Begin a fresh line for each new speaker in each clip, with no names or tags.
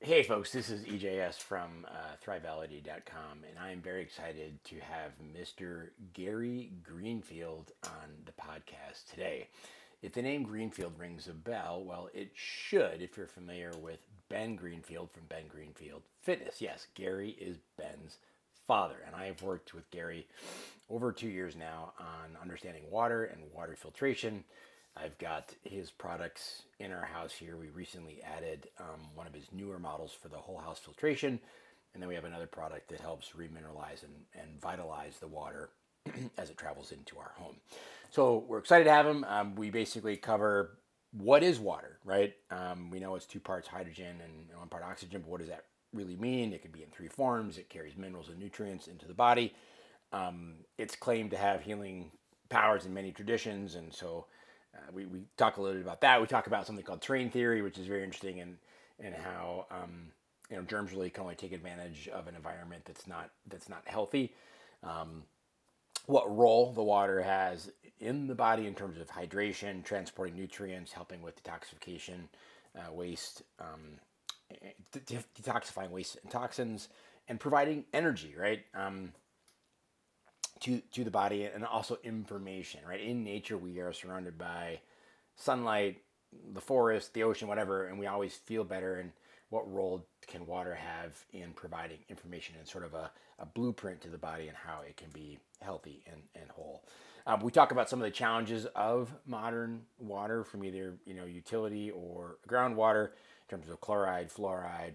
Hey, folks, this is EJS from uh, and I am very excited to have Mr. Gary Greenfield on the podcast today. If the name Greenfield rings a bell, well, it should if you're familiar with Ben Greenfield from Ben Greenfield Fitness. Yes, Gary is Ben's father, and I have worked with Gary over two years now on understanding water and water filtration I've got his products in our house here. We recently added um, one of his newer models for the whole house filtration. And then we have another product that helps remineralize and, and vitalize the water as it travels into our home. So we're excited to have him. Um, we basically cover what is water, right? Um, we know it's two parts hydrogen and one part oxygen, but what does that really mean? It can be in three forms. It carries minerals and nutrients into the body. Um, it's claimed to have healing powers in many traditions, and so uh, we, we talk a little bit about that. We talk about something called terrain theory, which is very interesting, and and how um, you know germs really can only take advantage of an environment that's not that's not healthy. Um, what role the water has in the body in terms of hydration, transporting nutrients, helping with detoxification, uh, waste, um, detoxifying waste and toxins, and providing energy. Right. To to the body and also information right? In nature we are surrounded by sunlight the forest the ocean whatever and we always feel better and what role can water have in providing information and sort of a, a blueprint to the body and how it can be healthy and, and whole. Um, we talk about some of the challenges of modern water from either you know utility or groundwater in terms of chloride fluoride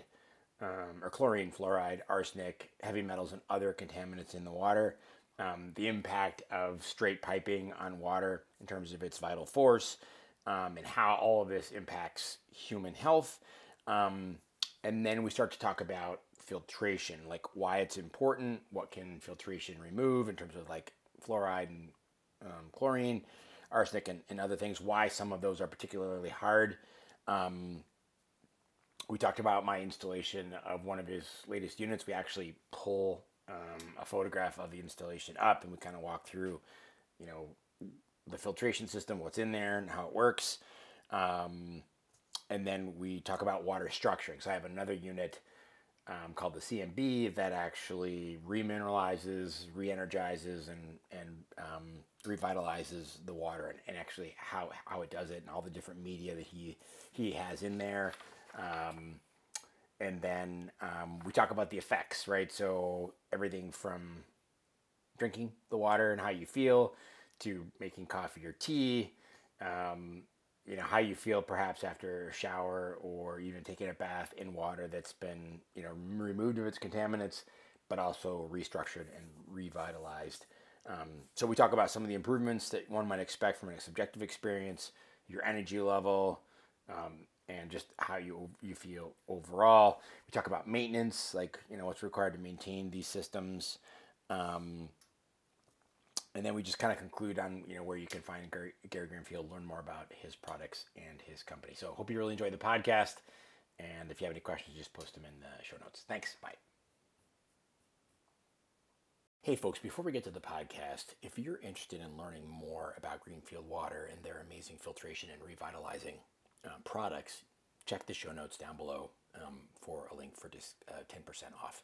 um, or chlorine fluoride arsenic heavy metals and other contaminants in the water um, the impact of straight piping on water in terms of its vital force, um, and how all of this impacts human health. Um, and then we start to talk about filtration, like why it's important, what can filtration remove in terms of like fluoride and um, chlorine, arsenic, and, and, other things, why some of those are particularly hard. Um, we talked about my installation of one of his latest units. We actually pull um, a photograph of the installation up, and we kind of walk through, you know, the filtration system, what's in there, and how it works. Um, and then we talk about water structuring. So I have another unit um, called the CMB that actually remineralizes, re-energizes, and and um, revitalizes the water, and, and, actually how how it does it, and all the different media that he he has in there. Um, and then um, we talk about the effects, right? So everything from drinking the water and how you feel to making coffee or tea, um, you know, how you feel perhaps after a shower or even taking a bath in water that's been, you know, removed of its contaminants, but also restructured and revitalized. Um, so we talk about some of the improvements that one might expect from a subjective experience, your energy level, um, and just how you you feel overall. We talk about maintenance, like you know what's required to maintain these systems, um, and then we just kind of conclude on you know where you can find Gary, Gary Greenfield, learn more about his products and his company. So hope you really enjoy the podcast, and if you have any questions, just post them in the show notes. Thanks. Bye. Hey, folks, before we get to the podcast, if you're interested in learning more about Greenfield Water and their amazing filtration and revitalizing um, products, check the show notes down below um, for a link for just uh, 10% off.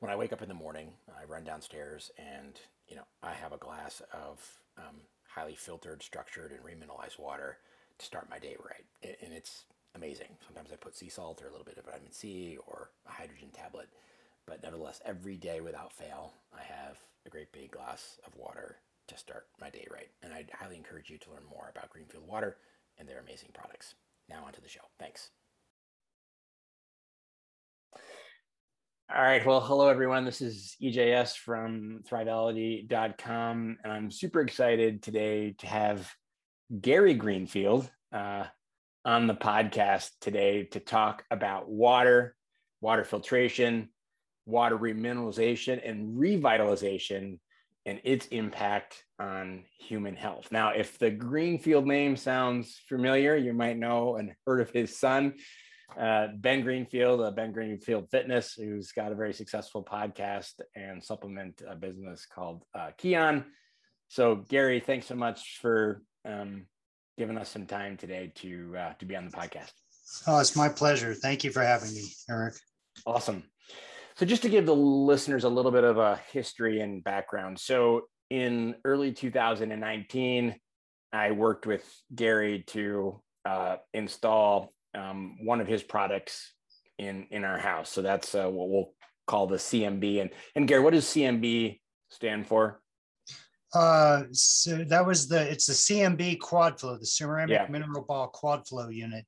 When I wake up in the morning, I run downstairs and you know I have a glass of um, highly filtered, structured, and remineralized water to start my day right, and it's amazing. Sometimes I put sea salt or a little bit of vitamin C or a hydrogen tablet, but nevertheless, every day without fail, I have a great big glass of water to start my day right. And I'd highly encourage you to learn more about Greenfield Water and their amazing products. Now onto the show. Thanks. All right. Well, hello, everyone. This is EJS from Thrivality.com. And I'm super excited today to have Gary Greenfield uh, on the podcast today to talk about water, water filtration, water remineralization, and revitalization and its impact on human health. Now, if the Greenfield name sounds familiar, you might know and heard of his son, uh, Ben Greenfield, uh, Ben Greenfield Fitness, who's got a very successful podcast and supplement uh, business called uh, Kion. So, Gary, thanks so much for um, giving us some time today to uh, to be on the podcast.
Oh, it's my pleasure. Thank you for having me, Eric.
Awesome. So, just to give the listeners a little bit of a history and background. So, in early 2019, I worked with Gary to uh, install um, one of his products in in our house. So that's uh, what we'll call the CMB. And and Gary, what does CMB stand for?
Uh, so that was the it's the CMB quad flow, the ceramic yeah. mineral ball quad flow unit.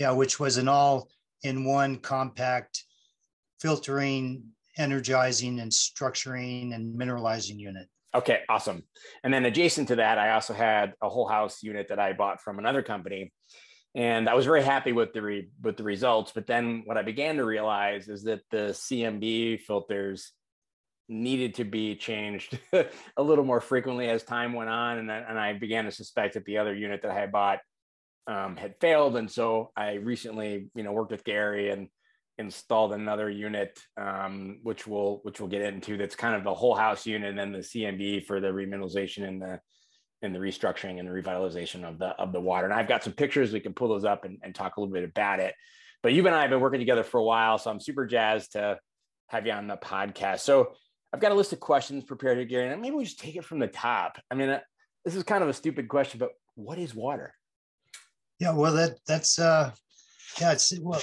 Yeah, which was an all in one compact filtering, energizing, and structuring and mineralizing unit.
Okay, awesome. And then adjacent to that, I also had a whole house unit that I bought from another company. And I was very happy with the re- with the results. But then what I began to realize is that the CMB filters needed to be changed a little more frequently as time went on. And and I began to suspect that the other unit that I had bought um, had failed. And so I recently, you know, worked with Gary and installed another unit, um, which we'll which we'll get into. That's kind of the whole house unit, and then the CMB for the remineralization and the and the restructuring and the revitalization of the of the water. And I've got some pictures. We can pull those up and, and talk a little bit about it. But you and I have been working together for a while, so I'm super jazzed to have you on the podcast. So I've got a list of questions prepared here, Gary, and maybe we just take it from the top. I mean, uh, this is kind of a stupid question, but what is water?
Yeah, well, that that's uh, yeah, it's well,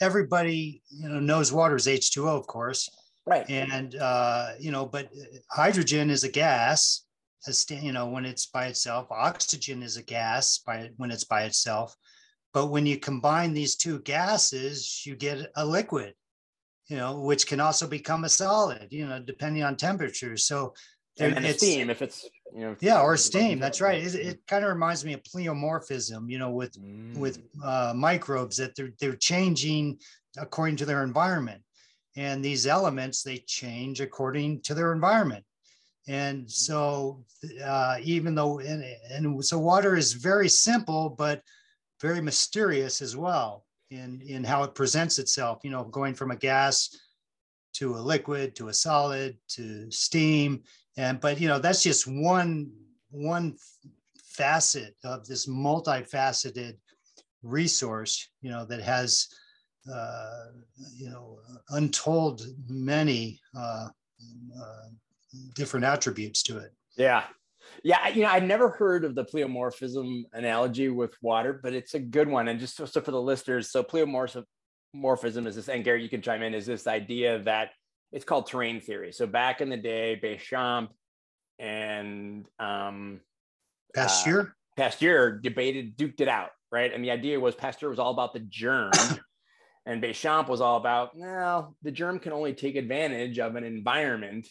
everybody you know knows water is H2O, of course.
Right.
And uh, you know, but hydrogen is a gas, as you know, when it's by itself. Oxygen is a gas by when it's by itself. But when you combine these two gases, you get a liquid, you know, which can also become a solid, you know, depending on temperature. So
and then it's, steam if it's you know
yeah or steam that's right. it, it kind of reminds me of pleomorphism you know with mm. with uh, microbes that they're they're changing according to their environment. And these elements they change according to their environment. And mm. so uh, even though and, and so water is very simple but very mysterious as well in in how it presents itself you know going from a gas to a liquid to a solid to steam and but you know that's just one one facet of this multifaceted resource you know that has uh, you know untold many uh, uh, different attributes to it.
Yeah. Yeah you know i've never heard of the pleomorphism analogy with water but it's a good one. And just so, so for the listeners so pleomorphism is this and gary you can chime in is this idea that it's called terrain theory. So back in the day, Béchamp and um,
Pasteur, uh,
Pasteur debated, duked it out, right? And the idea was Pasteur was all about the germ, and Béchamp was all about well, the germ can only take advantage of an environment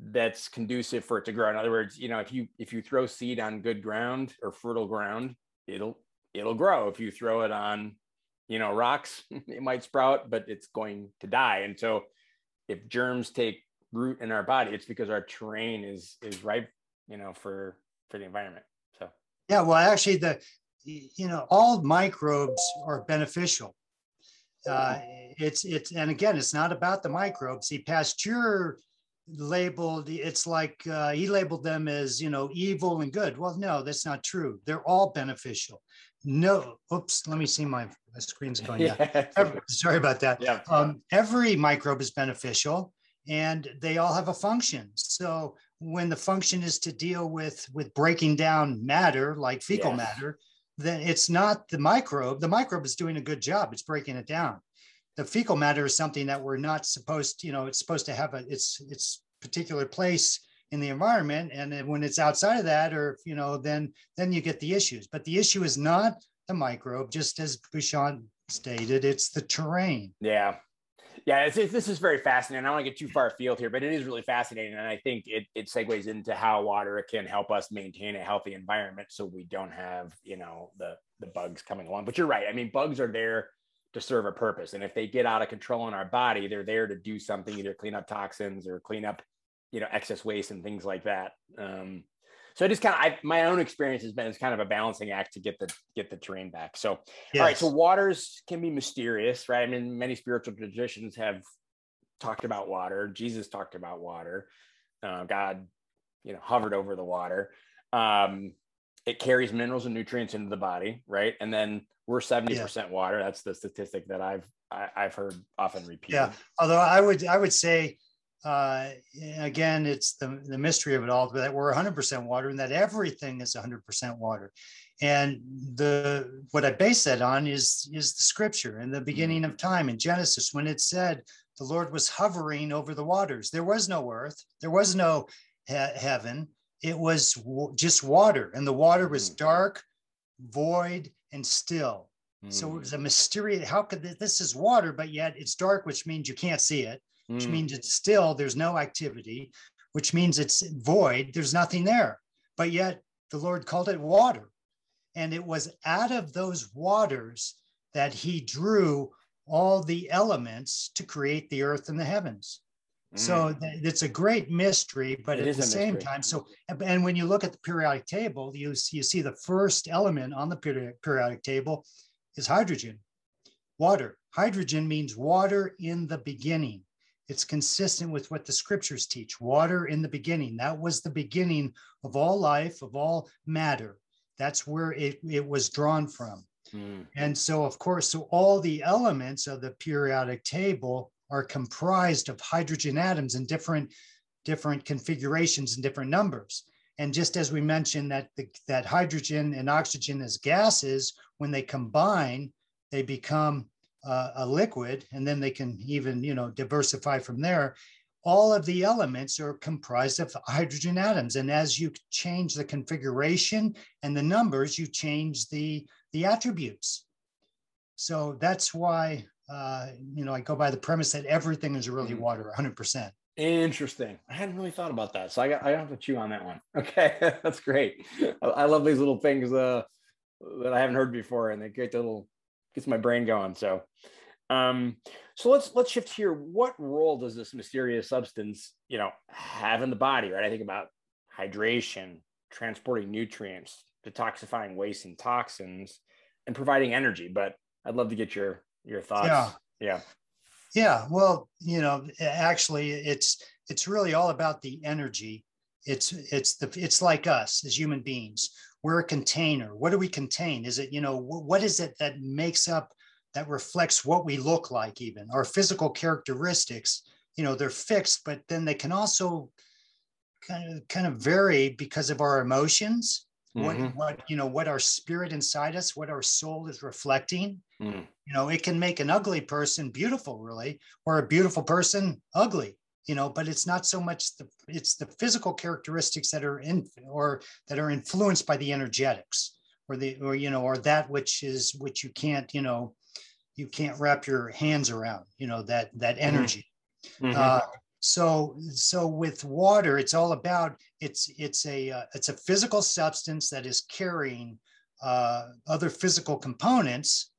that's conducive for it to grow. In other words, you know, if you if you throw seed on good ground or fertile ground, it'll it'll grow. If you throw it on, you know, rocks, it might sprout, but it's going to die. And so if germs take root in our body, it's because our terrain is is ripe, you know, for for the environment. So
yeah, well, actually, the you know all microbes are beneficial. Uh, it's it's and again, it's not about the microbes. See, Pasteur labeled it's like uh, he labeled them as you know evil and good. Well, no, that's not true. They're all beneficial. No, oops, let me see my, my screen's going. Yeah. Every, sorry about that. Yeah. Um, every microbe is beneficial and they all have a function. So when the function is to deal with with breaking down matter like fecal yes. matter, then it's not the microbe. The microbe is doing a good job. It's breaking it down. The fecal matter is something that we're not supposed, you know, it's supposed to have a its its particular place in the environment and when it's outside of that or you know then then you get the issues. But the issue is not the microbe just as Béchamp stated it's the terrain.
Yeah. Yeah it's, it's, this is very fascinating. I don't want to get too far afield here but it is really fascinating and i think it, it segues into how water can help us maintain a healthy environment so we don't have you know the the bugs coming along. But you're right i mean bugs are there to serve a purpose and if they get out of control in our body they're there to do something either clean up toxins or clean up you know excess waste and things like that um, so I just kind of I, my own experience has been it's kind of a balancing act to get the get the terrain back so yes. all right so waters can be mysterious right i mean many spiritual traditions have talked about water jesus talked about water uh, god you know hovered over the water um, it carries minerals and nutrients into the body, right? And then we're 70% yeah. water. That's the statistic that I've I, have i have heard often repeated.
Yeah. Although I would I would say uh, again, it's the, the mystery of it all that we're 100% water and that everything is 100% water. And the what I base that on is is the scripture in the beginning of time in Genesis when it said the Lord was hovering over the waters. There was no earth, there was no he- heaven. It was w- just water, and the water was mm. dark, void, and still. Mm. So it was a mysterious. How could this, this is water, but yet it's dark, which means you can't see it, which mm. means it's still. There's no activity, which means it's void. There's nothing there, but yet the Lord called it water, and it was out of those waters that He drew all the elements to create the earth and the heavens. Mm. So it's a great mystery, but it at the same mystery. time, so and when you look at the periodic table, you you see the first element on the periodic, periodic table is hydrogen, water. Hydrogen means water in the beginning. It's consistent with what the scriptures teach. Water in the beginning. That was the beginning of all life, of all matter. That's where it, it was drawn from. Mm. And so, of course, so all the elements of the periodic table are comprised of hydrogen atoms in different, different configurations and different numbers. And just as we mentioned that the, that hydrogen and oxygen as gases, when they combine, they become uh, a liquid, and then they can even you know diversify from there. All of the elements are comprised of hydrogen atoms, and as you change the configuration and the numbers, you change the the attributes. So that's why uh, you know I go by the premise that everything is really mm-hmm. water, 100%.
Interesting. I hadn't really thought about that, so I got I have to chew on that one. Okay, that's great. I, love these little things uh, that I haven't heard before, and they get the little gets my brain going. So, um, so let's let's shift here. What role does this mysterious substance, you know, have in the body? Right. I think about hydration, transporting nutrients, detoxifying waste and toxins, and providing energy. But I'd love to get your your thoughts.
Yeah.
Yeah.
Yeah. Well, you know, actually, it's it's really all about the energy. It's it's the it's like us as human beings. We're a container. What do we contain? Is it you know what is it that makes up that reflects what we look like? Even our physical characteristics. You know, they're fixed, but then they can also kind of kind of vary because of our emotions what mm-hmm. what you know what our spirit inside us what our soul is reflecting mm. you know it can make an ugly person beautiful really or a beautiful person ugly you know but it's not so much the it's the physical characteristics that are in or that are influenced by the energetics or the or you know or that which is which you can't you know you can't wrap your hands around you know that that mm-hmm. energy mm-hmm. uh, so so with water it's all about it's it's a uh, it's a physical substance that is carrying uh, other physical components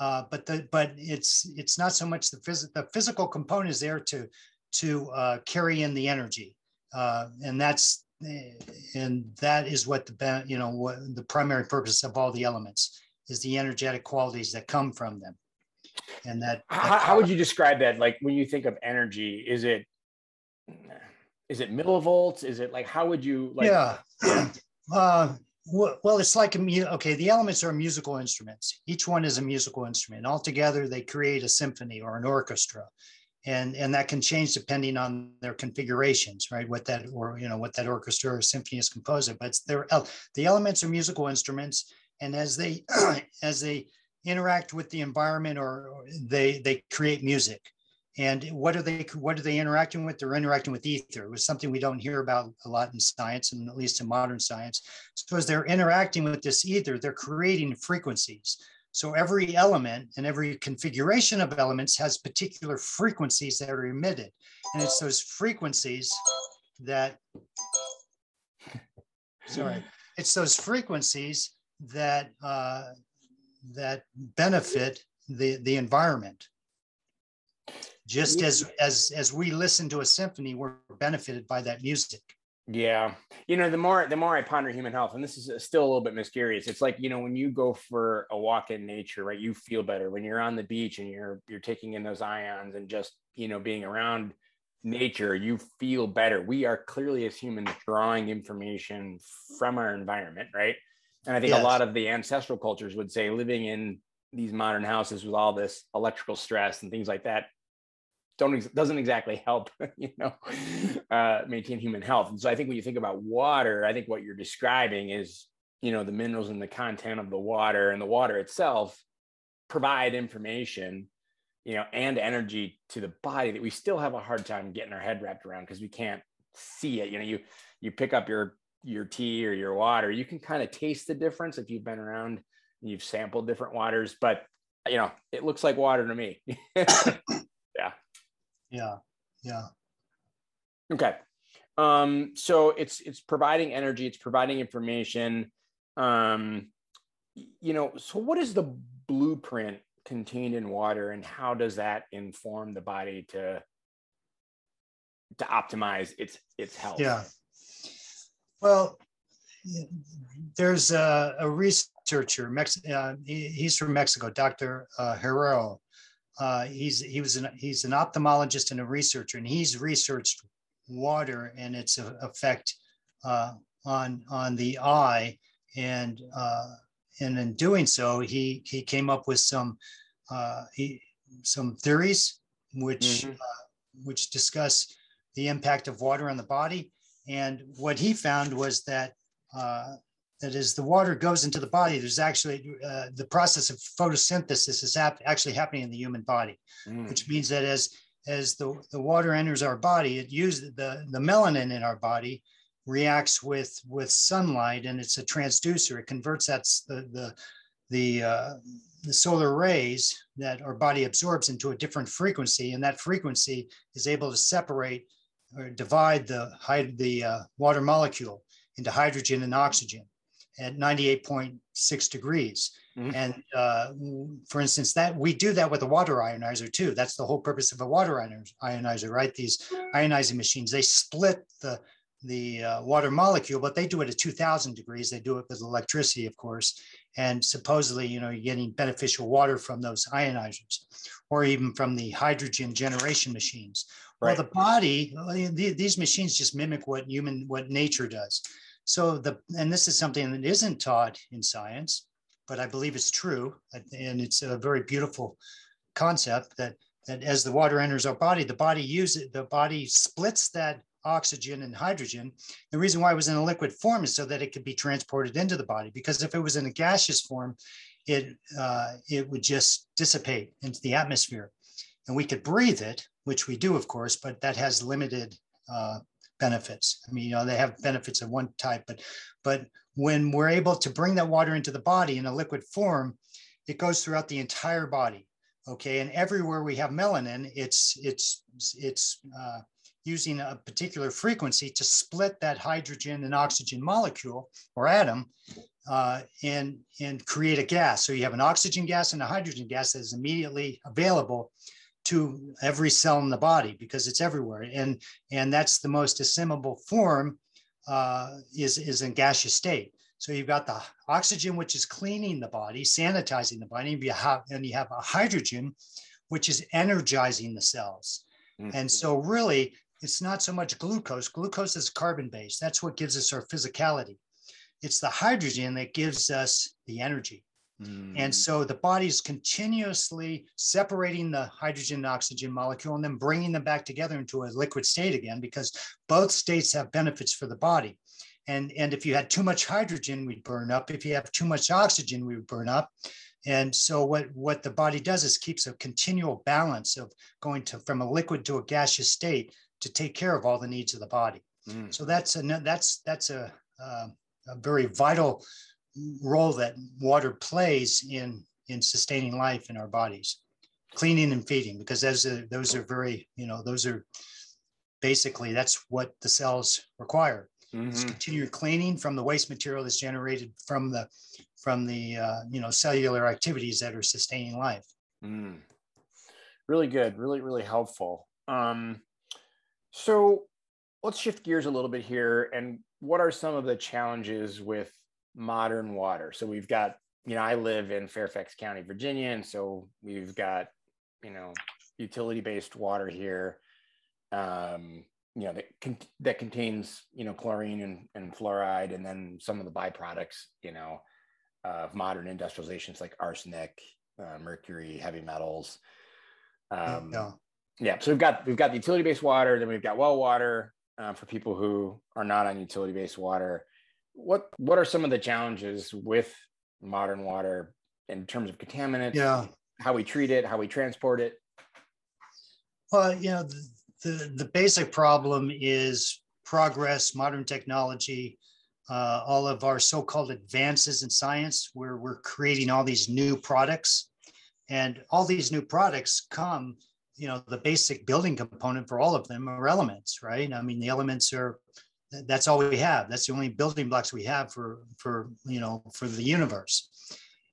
uh, but the but it's it's not so much the phys- the physical component is there to to uh, carry in the energy. Uh, and that's and that is what the you know what the primary purpose of all the elements is the energetic qualities that come from them. And that,
that how, how, would you describe that? Like when you think of energy is it is it millivolts? Is it like how would you like
yeah. Uh, well it's like a okay the elements are musical instruments. Each one is a musical instrument. Altogether they create a symphony or an orchestra and and that can change depending on their configurations right? What that or you know what that orchestra or symphony is composed of but they're the elements are musical instruments. And as they as they interact with the environment or, they they create music. And what are they what are they interacting with? They're interacting with ether it was something we don't hear about a lot in science and at least in modern science. So as they're interacting with this ether they're creating frequencies so every element and every configuration of elements has particular frequencies that are emitted and it's those frequencies that sorry it's those frequencies that uh, that benefit the, the environment. Just as as as we listen to a symphony, we're benefited by that music.
Yeah. You know, the more the more I ponder human health, and this is uh, still a little bit mysterious. It's like, you know, when you go for a walk in nature, right? You feel better when you're on the beach and you're you're taking in those ions and just, you know, being around nature, you feel better. We are clearly as humans drawing information from our environment, right? And I think yes. a lot of the ancestral cultures would say living in these modern houses with all this electrical stress and things like that don't doesn't exactly help you know uh, maintain human health. And so i think when you think about water i think what you're describing is you know the minerals and the content of the water and the water itself provide information you know and energy to the body that we still have a hard time getting our head wrapped around because we can't see it. You know you you pick up your your tea or your water you can kind of taste the difference if you've been around and you've sampled different waters but you know it looks like water to me. Yeah
yeah. Yeah.
Okay. Um so it's it's providing energy it's providing information. Um you know so what is the blueprint contained in water and how does that inform the body to to optimize its its health?
Yeah. Well there's a, a researcher Mex- uh, he, he's from mexico dr uh, Herrera uh, he's he was an he's an ophthalmologist and a researcher and he's researched water and its effect uh, on on the eye and uh, and in doing so, he he came up with some uh, he, some theories which mm-hmm. uh, which discuss the impact of water on the body. And what he found was that uh, that as the water goes into the body, there's actually uh, the process of photosynthesis is hap- actually happening in the human body, mm. which means that as as the, the water enters our body, it uses the, the melanin in our body reacts with with sunlight and it's a transducer. It converts that the the the, uh, the solar rays that our body absorbs into a different frequency and that frequency is able to separate or divide the the uh, water molecule into hydrogen and oxygen at 98.6 degrees mm-hmm. and uh, for instance that we do that with a water ionizer too that's the whole purpose of a water ionizer right these ionizing machines they split the the uh, water molecule, but they do it at 2000 degrees. They do it with electricity, of course. And supposedly, you know, you're getting beneficial water from those ionizers or even from the hydrogen generation machines. Right. Well, the body, these machines just mimic what human, what nature does. So the, and this is something that isn't taught in science, but I believe it's true. And it's a very beautiful concept that, that as the water enters our body, the body uses, the body splits that oxygen and hydrogen. The reason why it was in a liquid form is so that it could be transported into the body. Because if it was in a gaseous form, it uh, it would just dissipate into the atmosphere, and we could breathe it, which we do, of course, but that has limited uh, benefits. I mean, you know, they have benefits of one type, but but when we're able to bring that water into the body in a liquid form, it goes throughout the entire body. Okay, and everywhere we have melanin, it's it's it's uh, using a particular frequency to split that hydrogen and oxygen molecule or atom uh, and, and create a gas. So you have an oxygen gas and a hydrogen gas that is immediately available to every cell in the body because it's everywhere. And, and that's the most assimilable form uh, is, is in gaseous state. So you've got the oxygen, which is cleaning the body, sanitizing the body, and you have, and you have a hydrogen, which is energizing the cells. Mm-hmm. And so really it's not so much glucose. Glucose is carbon based. That's what gives us our physicality. It's the hydrogen that gives us the energy. Mm. And so the body is continuously separating the hydrogen and oxygen molecule and then bringing them back together into a liquid state again, because both states have benefits for the body. And, and if you had too much hydrogen, we'd burn up. If you have too much oxygen, we would burn up. And so what, what the body does is keeps a continual balance of going to from a liquid to a gaseous state to take care of all the needs of the body. Mm. So that's a that's that's a, uh, a very vital role that water plays in in sustaining life in our bodies, cleaning and feeding, because those are those are very you know those are basically that's what the cells require. Mm-hmm. continue cleaning from the waste material that's generated from the from the uh, you know cellular activities that are sustaining life. Mm.
Really good, really really helpful. Um, so let's shift gears a little bit here. And what are some of the challenges with modern water? So we've got, you know, I live in Fairfax County, Virginia. And so we've got, you know, utility based water here. Um, you know, that, con- that contains, you know, chlorine and, and fluoride, and then some of the byproducts, you know, of modern industrializations like arsenic, uh, mercury, heavy metals. Um, yeah. yeah. So we've got we've got the utility-based water, then we've got well water uh, for people who are not on utility-based water. What what are some of the challenges with modern water in terms of contaminants?
Yeah.
How we treat it, how we transport it.
Well, you know, the, the, the basic problem is progress, modern technology, uh, all of our so-called advances in science, where we're creating all these new products, and all these new products come, you know, the basic building component for all of them are elements, right? I mean, the elements are that's all we have. That's the only building blocks we have for for you know for the universe,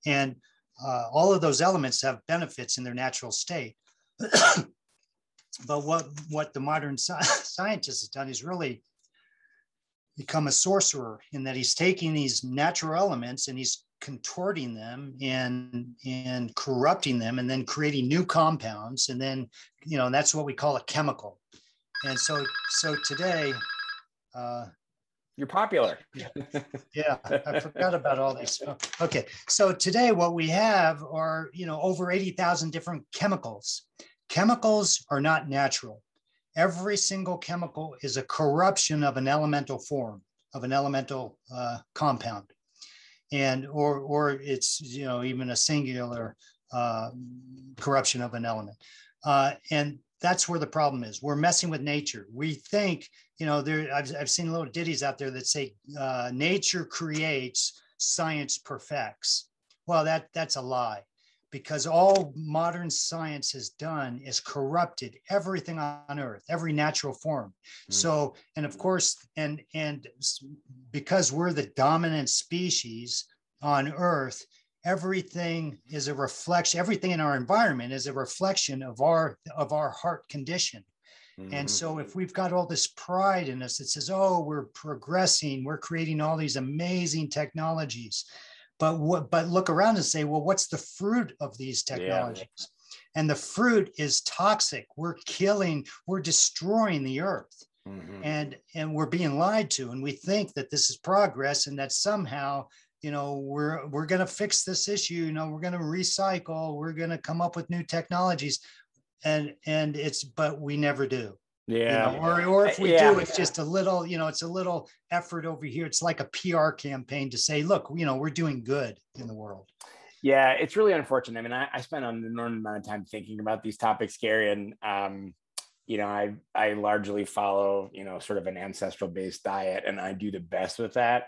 and uh, all of those elements have benefits in their natural state. but what what the modern sci- scientist has done is really become a sorcerer in that he's taking these natural elements and he's contorting them and and corrupting them and then creating new compounds and then you know that's what we call a chemical and so so today uh
you're popular.
yeah, yeah i forgot about all this. okay so today what we have are you know over 80,000 different chemicals. Chemicals are not natural. Every single chemical is a corruption of an elemental form of an elemental uh, compound. And or or it's you know even a singular uh, corruption of an element. Uh, and that's where the problem is. We're messing with nature. We think you know there i've, I've seen little ditties out there that say uh, nature creates science perfects. Well that that's a lie because all modern science has done is corrupted everything on earth every natural form. Mm-hmm. so and of course and and because we're the dominant species on earth everything is a reflection everything in our environment is a reflection of our of our heart condition mm-hmm. and so if we've got all this pride in us that says oh we're progressing we're creating all these amazing technologies but what but look around and say well what's the fruit of these technologies yeah. and the fruit is toxic we're killing we're destroying the earth mm-hmm. and and we're being lied to and we think that this is progress and that somehow you know we're we're going to fix this issue you know we're going to recycle we're going to come up with new technologies and and it's but we never do
yeah.
You know, or, or if we yeah. do, it's just a little, you know, it's a little effort over here. It's like a PR campaign to say, look, you know, we're doing good in the world.
Yeah, it's really unfortunate. I mean, I, I spent an enormous amount of time thinking about these topics, Gary, and um, you know, I I largely follow, you know, sort of an ancestral based diet, and I do the best with that.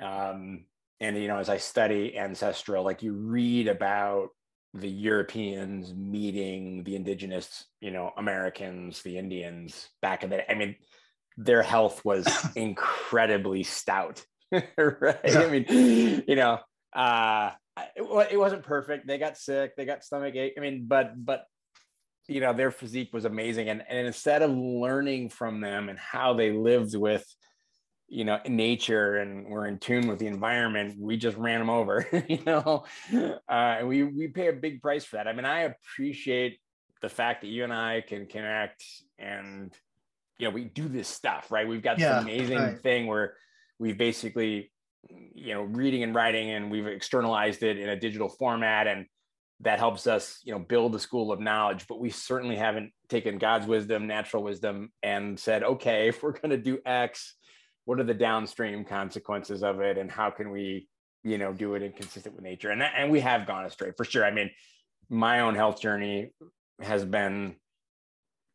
Um, and you know, as I study ancestral, like you read about the Europeans meeting the indigenous, you know, Americans, the Indians back in the I mean, their health was incredibly stout. right. Yeah. I mean, you know, uh it, it wasn't perfect. They got sick, they got stomach ache. I mean, but but you know, their physique was amazing. And, and instead of learning from them and how they lived with you know in nature and we're in tune with the environment we just ran them over you know? Uh, and we we pay a big price for that. I mean i appreciate the fact that you and i can connect and you know we do this stuff right? We've got yeah, this amazing right. thing where we've basically you know reading and writing and we've externalized it in a digital format and that helps us you know build a school of knowledge. But we certainly haven't taken god's wisdom natural wisdom and said okay if we're going to do x what are the downstream consequences of it and how can we you know do it inconsistent with nature? And that, and we have gone astray for sure. I mean my own health journey has been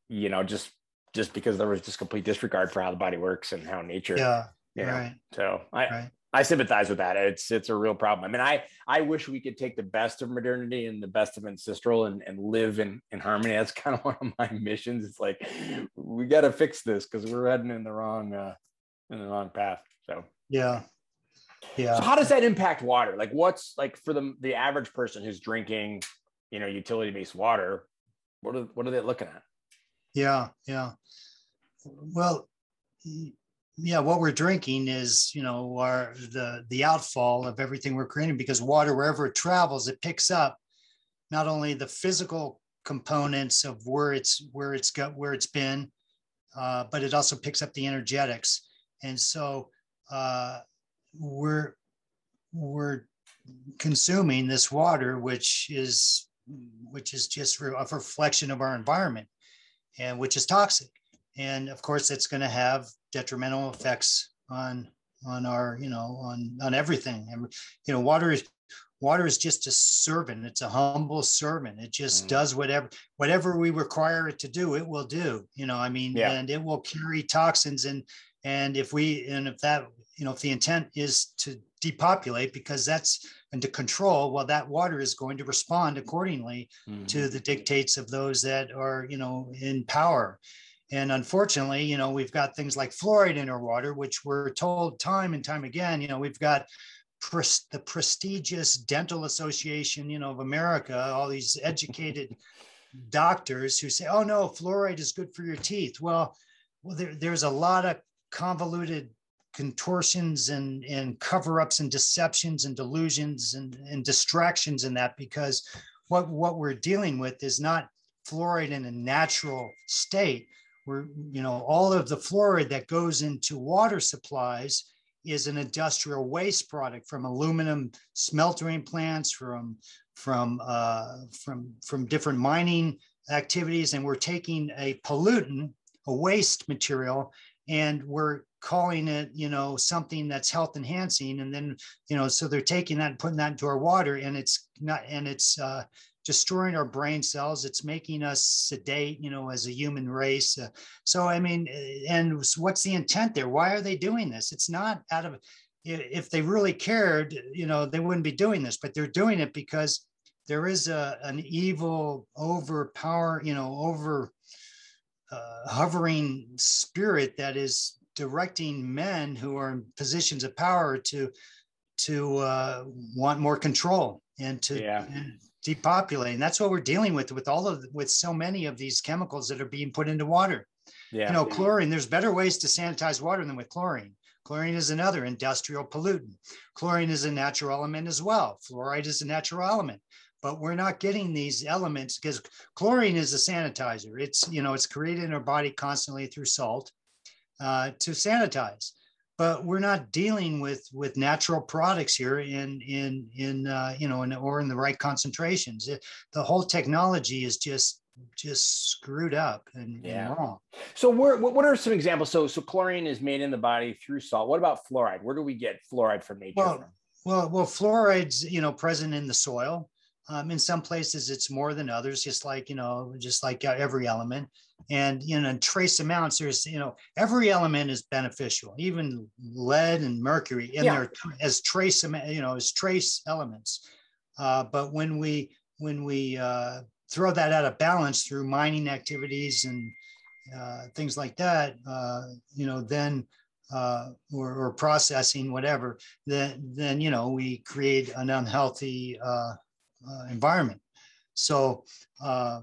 you know just just because there was just complete disregard for how the body works and how nature
yeah
you know, right. so i right. i sympathize with that. It's it's a real problem. I mean i i wish we could take the best of modernity and the best of ancestral and and live in in harmony. That's kind of one of my missions. It's like we got to fix this because we're heading in the wrong uh in the wrong path. So
yeah. Yeah.
So how does that impact water? Like what's like for the the average person who's drinking, you know, utility based water, what are what are they looking at?
Yeah, yeah. Well, yeah, what we're drinking is, you know, our the the outfall of everything we're creating because water wherever it travels, it picks up not only the physical components of where it's where it's got where it's been, uh, but it also picks up the energetics and so uh, we're we're consuming this water, which is which is just a reflection of our environment, and which is toxic. And of course, it's going to have detrimental effects on on our you know on on everything. And you know, water is water is just a servant it's a humble servant it just mm. does whatever whatever we require it to do it will do you know i mean yeah. and it will carry toxins and and if we and if that you know if the intent is to depopulate because that's and to control well that water is going to respond accordingly mm-hmm. to the dictates of those that are you know in power and unfortunately you know we've got things like fluoride in our water which we're told time and time again you know we've got pres- the prestigious dental association you know of america all these educated doctors who say oh no fluoride is good for your teeth well well there, there's a lot of convoluted contortions and, and cover-ups and deceptions and delusions and, and distractions in that because what, what we're dealing with is not fluoride in a natural state. We're, you know, all of the fluoride that goes into water supplies is an industrial waste product from aluminum smeltering plants, from from uh, from from different mining activities, and we're taking a pollutant, a waste material, and we're calling it you know something that's health enhancing. And then you know so they're taking that and putting that into our water and it's not and it's uh, destroying our brain cells. It's making us sedate you know as a human race. Uh, so i mean eh, and what's the intent there? Why are they doing this? It's not out of if they really cared you know they wouldn't be doing this but they're doing it because there is a an evil overpower you know over uh, hovering spirit that is directing men who are in positions of power to to uh, want more control and to yeah. and depopulate. And that's what we're dealing with with all of with so many of these chemicals that are being put into water. Yeah. You know, chlorine. There's better ways to sanitize water than with chlorine. Chlorine is another industrial pollutant. Chlorine is a natural element as well. Fluoride is a natural element but we're not getting these elements because chlorine is a sanitizer. It's, you know, it's created in our body constantly through salt uh, to sanitize. But we're not dealing with with natural products here in in in uh, you know in, or in the right concentrations. It, the whole technology is just just screwed up and, yeah. and wrong.
So what are some examples? So so chlorine is made in the body through salt. What about fluoride? Where do we get fluoride from nature?
Well,
from?
well, well, fluoride's you know present in the soil. Um, in some places, it's more than others, just like, you know, just like uh, every element. And, you know, in trace amounts, there's, you know, every element is beneficial, even lead and mercury in yeah. there as trace, you know, as trace elements. Uh, but when we, when we uh, throw that out of balance through mining activities and uh, things like that, uh, you know, then uh, or, or, processing whatever, then then you know we create an unhealthy uh, uh, environment. So uh,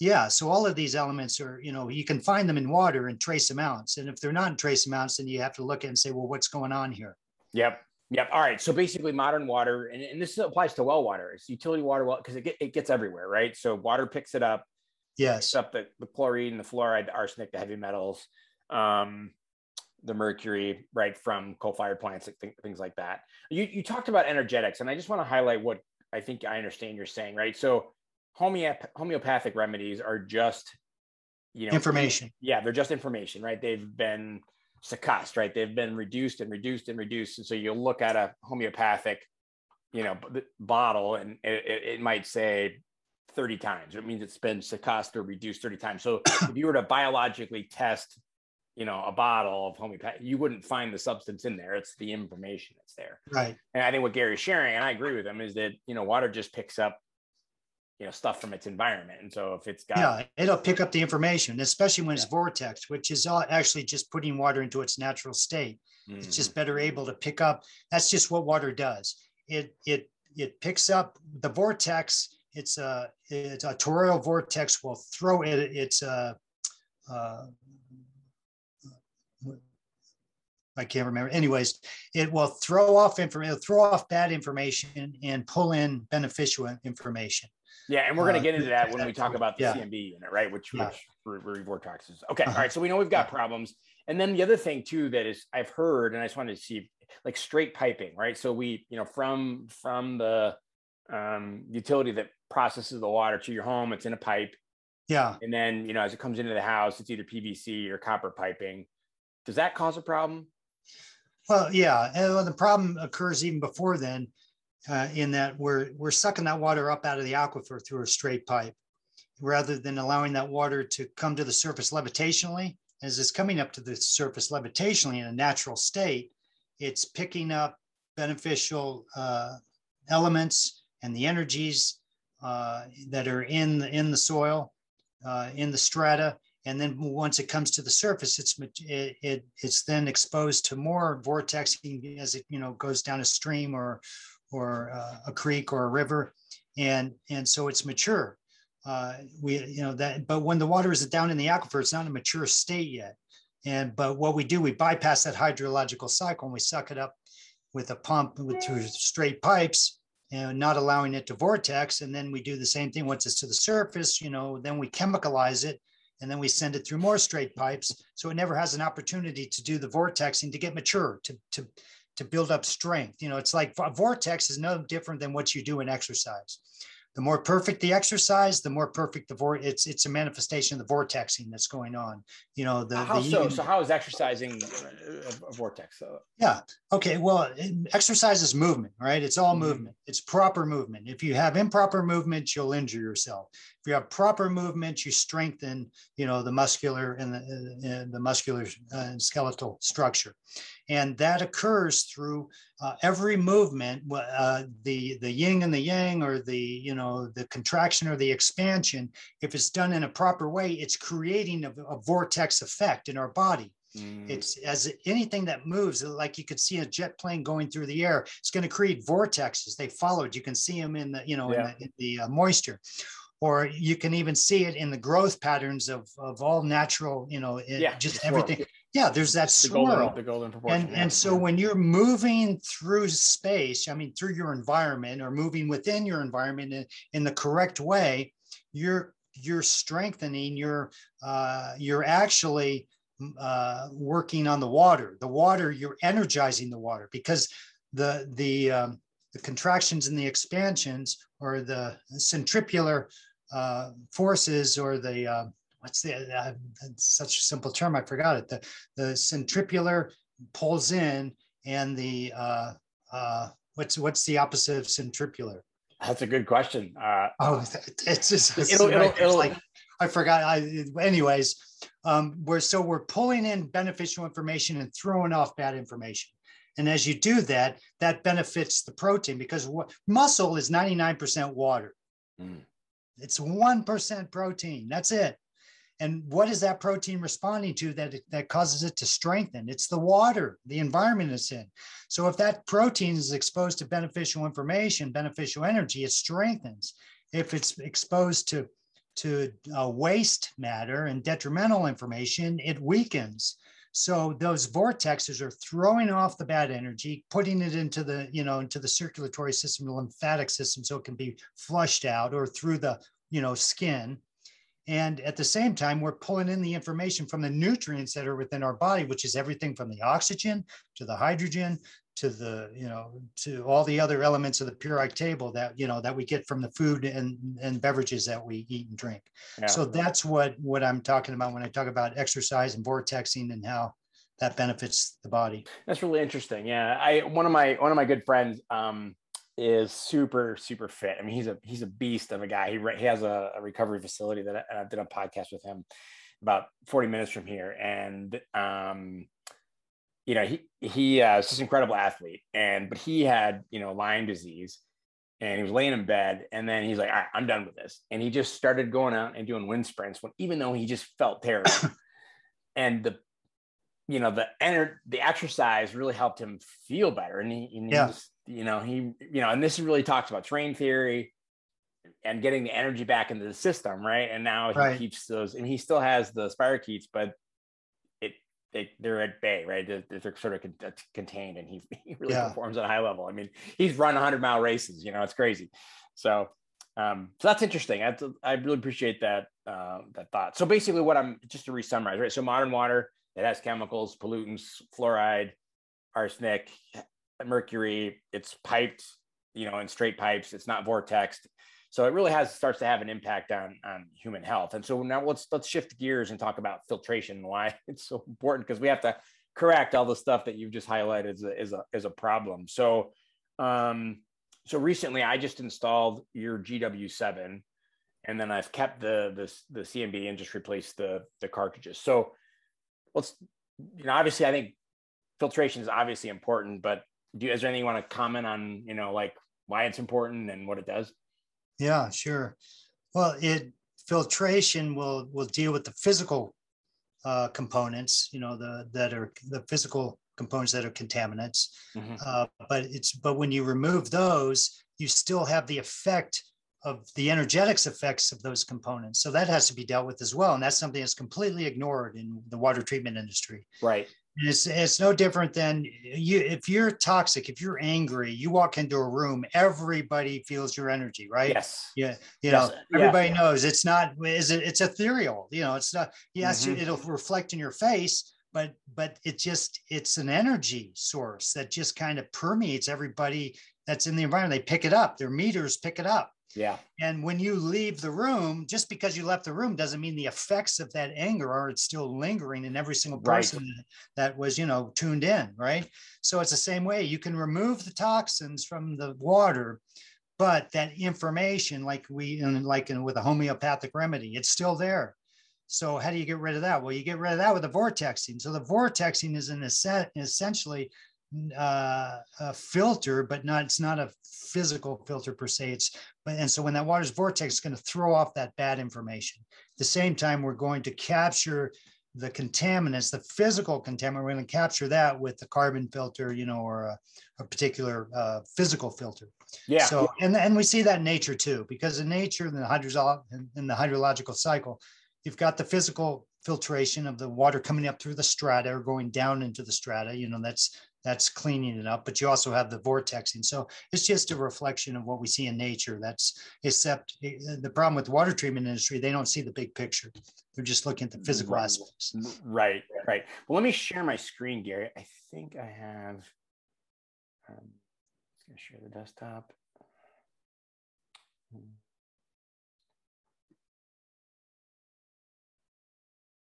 yeah, so all of these elements are, you know, you can find them in water in trace amounts. And if they're not in trace amounts, then you have to look at and say, well, what's going on here?
Yep. Yep. All right. So basically, modern water, and, and this applies to well water, it's utility water, well, because it, get, it gets everywhere, right? So water picks it up.
Yes.
up the, the chlorine, the fluoride, the arsenic, the heavy metals, um, the mercury, right, from coal fired plants, and things like that. You, you talked about energetics, and I just want to highlight what I think I understand you're saying, right? So homeop- homeopathic remedies are just, you know,
information.
Yeah, they're just information, right? They've been succussed, right? They've been reduced and reduced and reduced. And so you'll look at a homeopathic, you know, b- bottle and it, it, it might say 30 times. It means it's been succussed or reduced 30 times. So if you were to biologically test you know, a bottle of homeopathy, you wouldn't find the substance in there. It's the information that's there.
Right.
And I think what Gary's sharing, and I agree with him, is that, you know, water just picks up, you know, stuff from its environment. And so if it's got.
Yeah, it'll pick up the information, especially when yeah. it's vortex, which is actually just putting water into its natural state. Mm-hmm. It's just mm-hmm. better able to pick up. That's just what water does. It, it, it picks up the vortex. It's a, it's a toroidal vortex will throw it. It's a, uh, I can't remember. Anyways, it will throw off information, throw off bad information and pull in beneficial information.
Yeah, and we're going to get into that when we talk about the yeah. CMB unit, right? Which yeah. which vortexes. Okay, uh-huh. all right. So we know we've got problems, and then the other thing too that is I've heard, and I just wanted to see like straight piping, right? So we, you know, from from the um, utility that processes the water to your home, it's in a pipe.
Yeah.
And then, you know, as it comes into the house, it's either PVC or copper piping. Does that cause a problem?
Well, yeah. And the problem occurs even before then, uh, in that we're we're sucking that water up out of the aquifer through a straight pipe, rather than allowing that water to come to the surface levitationally. As it's coming up to the surface levitationally in a natural state, it's picking up beneficial uh, elements and the energies uh, that are in the, in the soil, uh, in the strata, and then once it comes to the surface, it's it, it, it's then exposed to more vortexing as it you know goes down a stream or or uh, a creek or a river, and and so it's mature. Uh, we you know that, but when the water is down in the aquifer, it's not a mature state yet. And but what we do, we bypass that hydrological cycle and we suck it up with a pump with through straight pipes and not allowing it to vortex. And then we do the same thing once it's to the surface, you know, then we chemicalize it and then we send it through more straight pipes. So it never has an opportunity to do the vortexing to get mature, to, to, to build up strength. You know, it's like a vortex is no different than what you do in exercise the more perfect the exercise, the more perfect the vortex. It's it's a manifestation of the vortexing that's going on. You know the
how
the,
so? So how is exercising a, vortex? So,
yeah. Okay. Well, exercise is movement, right? It's all mm-hmm. movement. It's proper movement. If you have improper movement, you'll injure yourself. If you have proper movement, you strengthen. You know the muscular and the, uh, the muscular uh, skeletal structure and that occurs through uh, every movement uh, the the yin and the yang or the you know the contraction or the expansion if it's done in a proper way it's creating a, a vortex effect in our body mm. it's as anything that moves like you could see a jet plane going through the air it's going to create vortexes they followed you can see them in the you know yeah. in the, in the uh, moisture or you can even see it in the growth patterns of, of all natural, you know, yeah, just everything. Yeah there's that swirl the golden, the golden proportion and, and so when you're moving through space i mean through your environment or moving within your environment in, in the correct way you're you're strengthening you're uh, you're actually uh, working on the water. The water you're energizing the water because the the um, the contractions and the expansions or the centrifugal uh, forces or the uh, what's the uh, such a simple term i forgot it. The the centrifugal pulls in and the uh, uh, what's what's the opposite of centrifugal
that's a good question. Uh,
oh it's just it's it'll, it'll, it'll, like i forgot I, anyways um, we're so we're pulling in beneficial information and throwing off bad information. And as you do that that benefits the protein because what, muscle is 99% water. Mm. It's 1% protein that's it and what is that protein responding to that, that causes it to strengthen? It's the water, the environment it's in. So if that protein is exposed to beneficial information, beneficial energy, it strengthens. If it's exposed to, to uh, waste matter and detrimental information, it weakens. So those vortexes are throwing off the bad energy, putting it into the, you know, into the circulatory system, the lymphatic system, so it can be flushed out or through the, you know, skin. And at the same time, we're pulling in the information from the nutrients that are within our body, which is everything from the oxygen to the hydrogen to the, you know, to all the other elements of the periodic table that, you know, that we get from the food and, and beverages that we eat and drink. Yeah. So that's what, what I'm talking about when I talk about exercise and vortexing and how that benefits the body.
That's really interesting. Yeah. I, one of my, one of my good friends, um, is super super fit. I mean, he's a he's a beast of a guy. He re- he has a, a, recovery facility that I, I, did a podcast with him about 40 minutes from here, and um, you know he he uh, is this incredible athlete, and but he had you know Lyme disease, and he was laying in bed, and then he's like, All right, I'm done with this, and he just started going out and doing wind sprints when even though he just felt terrible, and the you know the ener- the exercise really helped him feel better. And he, and yeah. you know he you know and this really talks about terrain theory and getting the energy back into the system right? And now he right. keeps those and he still has the spirochetes but they, they're at bay right they're, they're sort of con- uh, contained and he, he really yeah. performs at a high level i mean he's run 100 mile races you know it's crazy so um, so that's interesting. I, I really appreciate that uh, that thought. So basically, what I'm just to re-summarize, right? So modern water, it has chemicals, pollutants, fluoride, arsenic, mercury. It's piped, you know, in straight pipes. It's not vortex. So it really has starts to have an impact on on human health. And so now let's let's shift gears and talk about filtration and why it's so important because we have to correct all the stuff that you've just highlighted as a as a, as a problem. So um, so recently I just installed your GW7 and then I've kept the the the CMB and just replaced the the cartridges. So let's you know obviously I think filtration is obviously important, but do you, is there anything you want to comment on you know like why it's important and what it does?
Yeah, sure. Well, it filtration will will deal with the physical uh, components, you know, the that are the physical components that are contaminants. Mm-hmm. Uh, but it's but when you remove those, you still have the effect of the energetics effects of those components. So that has to be dealt with as well, and that's something that's completely ignored in the water treatment industry.
Right.
It's it's no different than you if you're toxic, if you're angry, you walk into a room, everybody feels your energy, right?
Yes.
Yeah. You yes. know, everybody yeah. knows it's not is it it's ethereal. You know, it's not yes, mm-hmm. it'll reflect in your face, but but it just it's an energy source that just kind of permeates everybody that's in the environment. They pick it up, their meters pick it up.
Yeah.
And when you leave the room, just because you left the room doesn't mean the effects of that anger are still lingering in every single person right. that was, you know, tuned in, right? So it's the same way. You can remove the toxins from the water, but that information, like we like in, with a homeopathic remedy, it's still there. So how do you get rid of that? Well, you get rid of that with the vortexing. So the vortexing is an essentially uh, a filter, but not it's not a physical filter per se. It's but and so when that water's vortex is going to throw off that bad information. At the same time, we're going to capture the contaminants, the physical contaminant. We're going to capture that with the carbon filter, you know, or a, a particular uh, physical filter.
Yeah.
So and and we see that in nature too, because in nature, in the hydro in the hydrological cycle, you've got the physical filtration of the water coming up through the strata or going down into the strata. You know, that's that's cleaning it up, but you also have the vortexing. So it's just a reflection of what we see in nature. That's except eh, the problem with the water treatment industry, they don't see the big picture. They're just looking at the physical
right.
aspects.
Right, right. Well, let me share my screen, Gary. I think I have, um, let's gonna share the desktop. Hmm.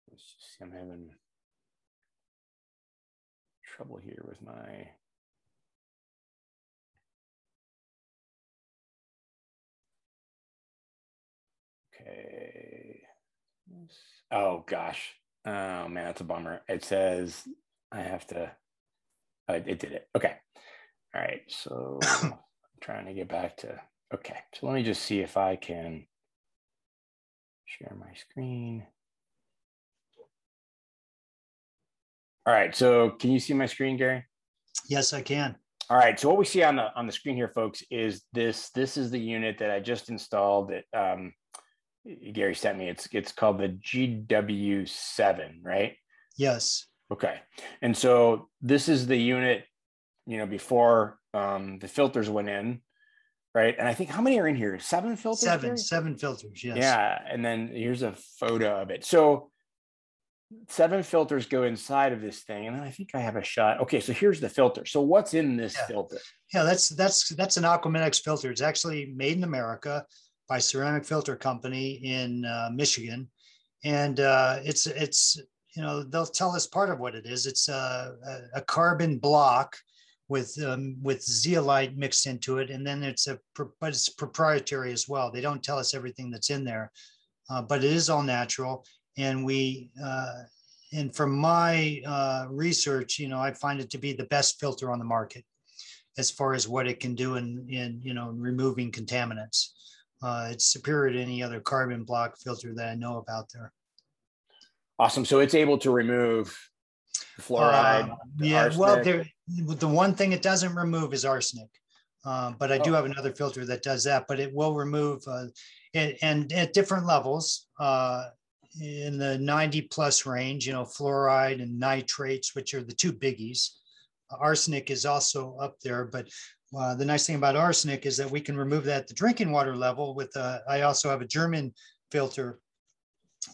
Let's just see, I'm having trouble here with my Okay. Oh gosh. Oh man, that's a bummer. It says I have to. Oh, it did it. Okay. All right. So I'm trying to get back to. Okay. So let me just see if I can share my screen. All right. So can you see my screen, Gary?
Yes, I can.
All right. So what we see on the on the screen here, folks, is this. This is the unit that I just installed. That um, Gary sent me. It's it's called the GW7, right?
Yes.
Okay. And so this is the unit, you know, before um, the filters went in, right? And I think how many are in here? Seven filters.
Seven. Seven filters. Yes.
Yeah. And then here's a photo of it. So seven filters go inside of this thing and i think i have a shot. Okay so here's the filter. So what's in this
yeah.
filter?
Yeah that's that's that's an Aquamedix filter. It's actually made in america by ceramic filter company in uh, michigan. And uh, it's it's you know they'll tell us part of what it is. It's a, a, a carbon block with um, with zeolite mixed into it and then it's a but it's proprietary as well. They don't tell us everything that's in there uh, but it is all natural and we uh, and from my uh, research, you know, I find it to be the best filter on the market as far as what it can do in in you know removing contaminants. Uh, it's superior to any other carbon block filter that I know about there.
Awesome. So it's able to remove fluoride. Uh,
yeah. Arsenic. Well, there, the one thing it doesn't remove is arsenic. Um, but I do oh. have another filter that does that, but it will remove uh, it, and at different levels. Uh, in the 90 plus range, you know, fluoride and nitrates, which are the two biggies. Arsenic is also up there, but uh, the nice thing about arsenic is that we can remove that at the drinking water level with, uh, I also have a German filter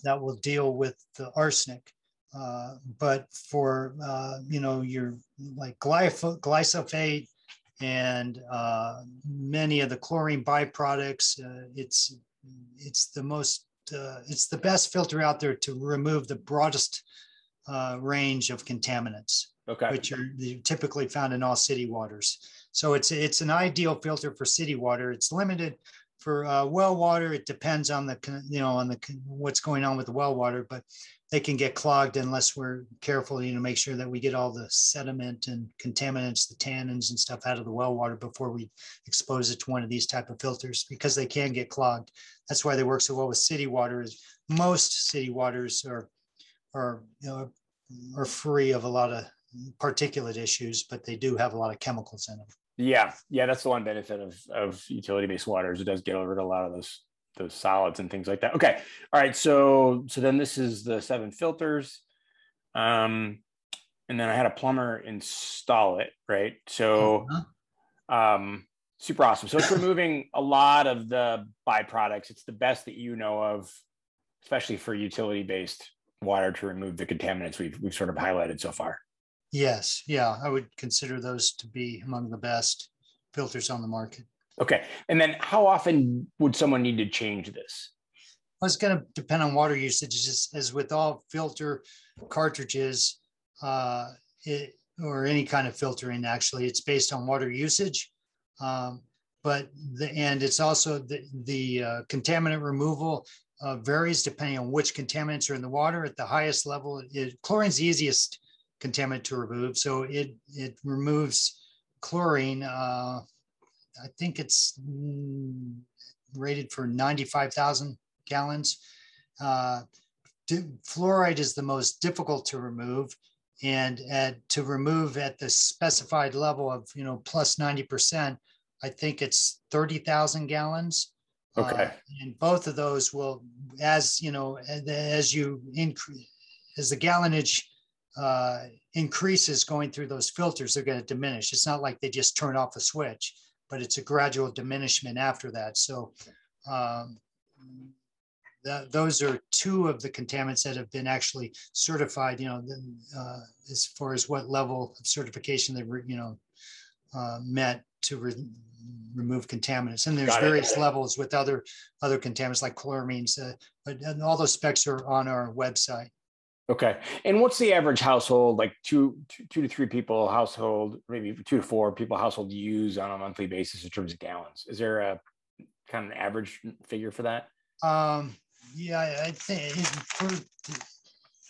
that will deal with the arsenic. uh, but for uh, you know your like glyphosate and uh, many of the chlorine byproducts, uh, it's it's the most uh, it's the best filter out there to remove the broadest uh, range of contaminants,
okay.
which are typically found in all city waters. So it's it's an ideal filter for city water. It's limited for uh, well water. It depends on the you know on the what's going on with the well water, but they can get clogged unless we're careful, you know, make sure that we get all the sediment and contaminants, the tannins and stuff out of the well water before we expose it to one of these type of filters because they can get clogged. That's why they work so well with city water. Is most city waters are are you know are free of a lot of particulate issues, but they do have a lot of chemicals in them.
Yeah, yeah, that's the one benefit of of utility based waters. It does get rid of a lot of those those solids and things like that. Okay. All right. So so then this is the seven filters. Um and then I had a plumber install it, right? So uh-huh. um super awesome. So it's removing a lot of the byproducts. It's the best that you know of, especially for utility based water to remove the contaminants we've we've sort of highlighted so far.
Yes, yeah, I would consider those to be among the best filters on the market.
Okay. And then how often would someone need to change this?
Well, it's going to depend on water usage, just as with all filter cartridges uh, it, or any kind of filtering, actually, it's based on water usage. Um, but the, and it's also the, the uh, contaminant removal uh, varies depending on which contaminants are in the water. At the highest level, it, chlorine's the easiest contaminant to remove. So it, it removes chlorine uh, I think it's mm, rated for 95,000 gallons. Uh, fluoride is the most difficult to remove and at, to remove at the specified level of you know plus 90% i think it's 30000 gallons
okay uh,
and both of those will as you know as you increase as the gallonage uh, increases going through those filters they're going to diminish it's not like they just turn off a switch but it's a gradual diminishment after that. So um, those are two of the contaminants that have been actually certified, you know, uh, as far as what level of certification they've, you know, uh, met to re- remove contaminants. And there's various levels with other other contaminants like chloramines, uh, but all those specs are on our website.
Okay. And what's the average household, like two, two, two to three people household, maybe two to four people household use on a monthly basis in terms of gallons? Is there a kind of an average figure for that?
Um, yeah, I think for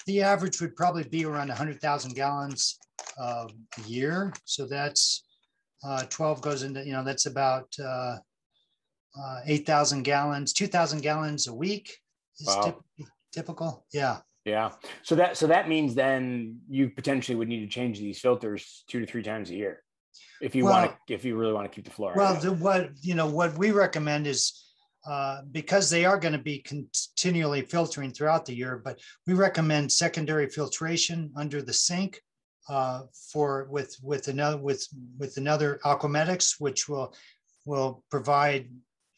the average would probably be around 100,000 gallons uh, a year. So that's uh, 12 goes into, you know, that's about uh, uh 8,000 gallons, 2,000 gallons a week is wow. typ- typical. Yeah.
Yeah. So that so that means then you potentially would need to change these filters two to three times a year if you well, want to if you really want to keep the fluoride.
Well, the, what you know what we recommend is uh, because they are going to be continually filtering throughout the year, but we recommend secondary filtration under the sink uh, for with with another with with another Aquamedix, which will will provide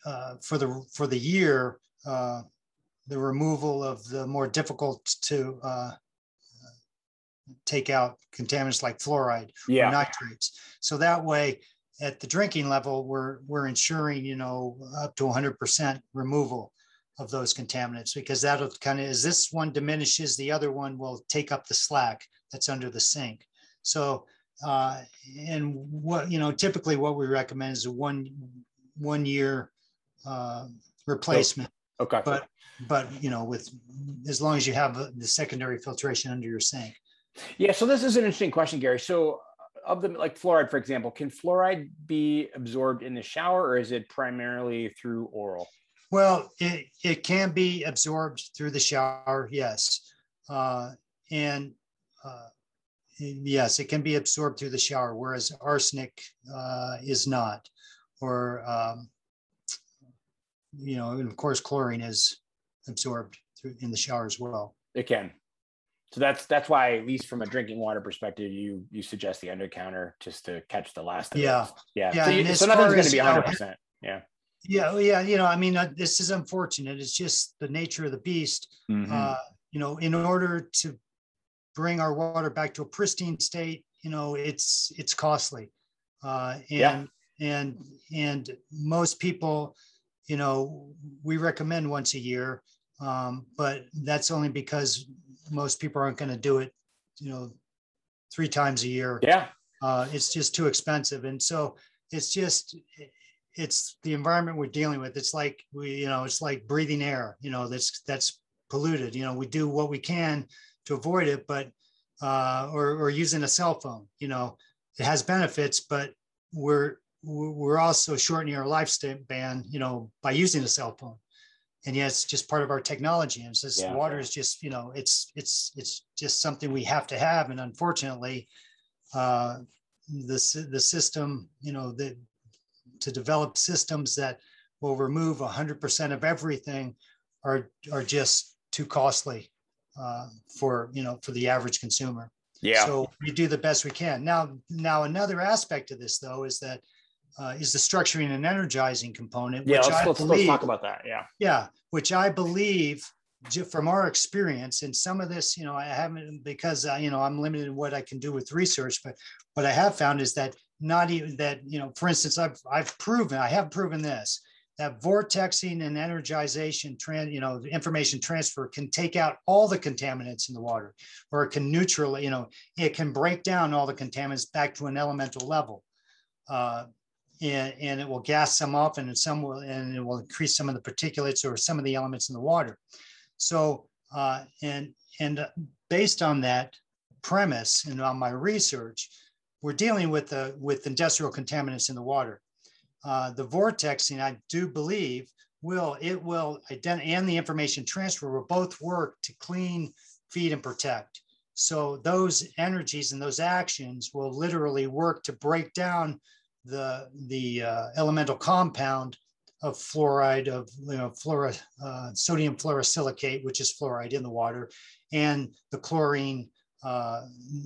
uh, for the for the year uh, the removal of the more difficult to uh, take out contaminants like fluoride
yeah.
or nitrates. So that way, at the drinking level, we're we're ensuring you know up to 100% removal of those contaminants because that'll kind of as this one diminishes, the other one will take up the slack that's under the sink. So uh, and what you know typically what we recommend is a one one year uh, replacement.
Okay.
But but you know, with as long as you have the secondary filtration under your sink.
Yeah. So this is an interesting question, Gary. So of the like fluoride, for example, can fluoride be absorbed in the shower or is it primarily through oral?
Well, it, it can be absorbed through the shower, yes. Uh, and uh, yes, it can be absorbed through the shower, whereas arsenic uh, is not. Or, um, you know, and of course, chlorine is absorbed through in the shower as well.
It can. So that's that's why, at least from a drinking water perspective, you you suggest the under counter just to catch the last.
yeah.
yeah, yeah. So, you, so nothing's going to be hundred percent. Yeah.
Yeah, yeah. You know, I mean, uh, this is unfortunate. It's just the nature of the beast. Mm-hmm. Uh, you know, in order to bring our water back to a pristine state, you know, it's it's costly. Uh, and
Yeah.
and and most people, you know, we recommend once a year, um, but that's only because most people aren't going to do it, you know, three times a year.
Yeah.
Uh, it's just too expensive, and so it's just it's the environment we're dealing with. It's like we, you know, it's like breathing air, you know, that's that's polluted. You know, we do what we can to avoid it, but uh, or or using a cell phone, you know, it has benefits, but we're we're also shortening our lifespan, you know, by using a cell phone. And yeah, it's just part of our technology. And it's just
Yeah.
water is just, you know, it's it's it's just something we have to have. And unfortunately, uh, the the system, you know, that to develop systems that will remove 100% of everything are are just too costly uh, for you know for the average consumer.
Yeah.
So we do the best we can. Now, now another aspect of this though is that uh, is the structuring and energizing component,
yeah.
which
Let's,
I
let's, let's
believe,
talk about that. Yeah.
yeah, which I believe from our experience and some of this, you know, I haven't because uh, you know I'm limited in what I can do with research, but what I have found is that not even that, you know, for instance, I've I've proven I have proven this that vortexing and energization, tran, you know, information transfer can take out all the contaminants in the water, or it can neutral, you know, it can break down all the contaminants back to an elemental level. Uh, and, and it will gas some off and some will and it will increase some of the particulates or some of the elements in the water. So uh, and and based on that premise and on my research, we're dealing with the with industrial contaminants in the water. Uh, the vortexing, I do believe, will it will identify and the information transfer will both work to clean, feed, and protect. So those energies and those actions will literally work to break down the the uh, elemental compound of fluoride of you know fluora, uh, sodium fluorosilicate, which is fluoride in the water, and the chlorine uh,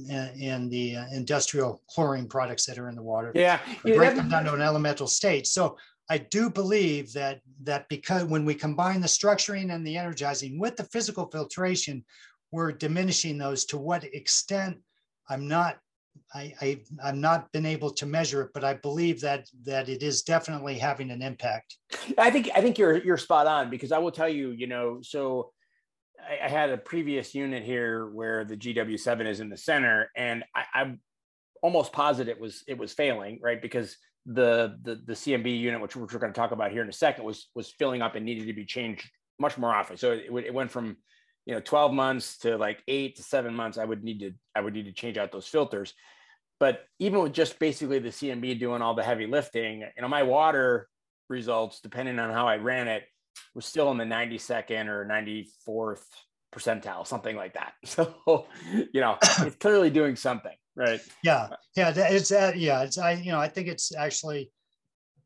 and, and the uh, industrial chlorine products that are in the water.
Yeah.
We
Yeah,
break them down to an elemental state. So I do believe that that because when we combine the structuring and the energizing with the physical filtration, we're diminishing those. To what extent, I'm not. I, I I'm not been able to measure it, but I believe that that it is definitely having an impact.
I think I think you're you're spot on because I will tell you, you know, so I, I had a previous unit here where the GW7 is in the center, and I, I'm almost positive it was it was failing, right? Because the the the CMB unit, which, which we're going to talk about here in a second, was was filling up and needed to be changed much more often. So it, it went from you know 12 months to like eight to seven months. I would need to I would need to change out those filters. But even with just basically the CMB doing all the heavy lifting, you know, my water results, depending on how I ran it, was still in the 92nd or 94th percentile, something like that. So, you know, it's clearly doing something, right?
Yeah, yeah, it's that. Uh, yeah, it's I. You know, I think it's actually,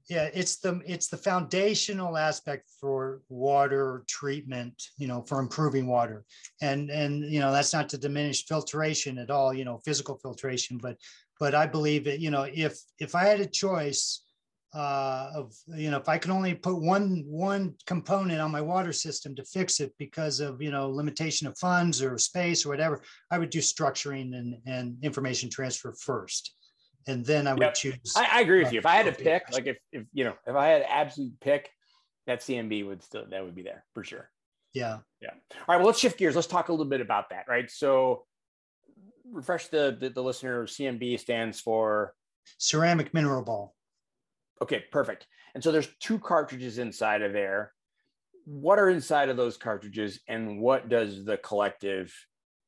yeah, it's the it's the foundational aspect for water treatment. You know, for improving water, and and you know that's not to diminish filtration at all. You know, physical filtration, but but I believe that you know if if I had a choice uh, of you know if I could only put one one component on my water system to fix it because of you know limitation of funds or space or whatever, I would do structuring and, and information transfer first. And then I would
Yep.
choose.
I, I agree with you. If I had to pick, like if, if, you know, if I had absolute pick, that CMB would still, that would be there for sure.
Yeah. Yeah.
All right, well, let's shift gears. Let's talk a little bit about that, right? So refresh the, the, the listener, CMB stands for
Ceramic mineral ball.
Okay, perfect. And so there's two cartridges inside of there. What are inside of those cartridges and what does the collective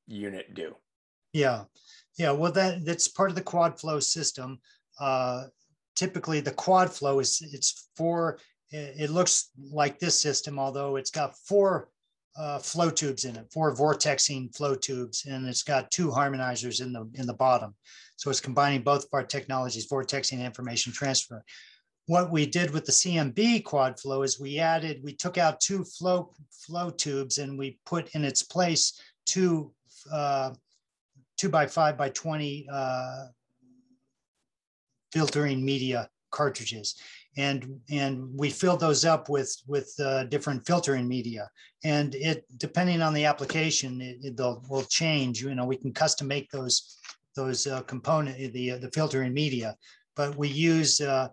unit do?
Yeah. Yeah. Well, that that's part of the quad flow system. Uh, typically the quad flow is it's four, it, looks like this system, although it's got four uh, flow tubes in it, four vortexing flow tubes, and it's got two harmonizers in the in the bottom. So it's combining both of our technologies, vortexing and information transfer. What we did with the CMB quad flow is we added, we took out two flow flow tubes and we put in its place two uh, two by five by 20 uh, filtering media cartridges. and and we fill those up with with uh, different filtering media. And it depending on the application it, it they'll change. You know we can custom make those those uh, component the uh, the filtering media. But we use uh,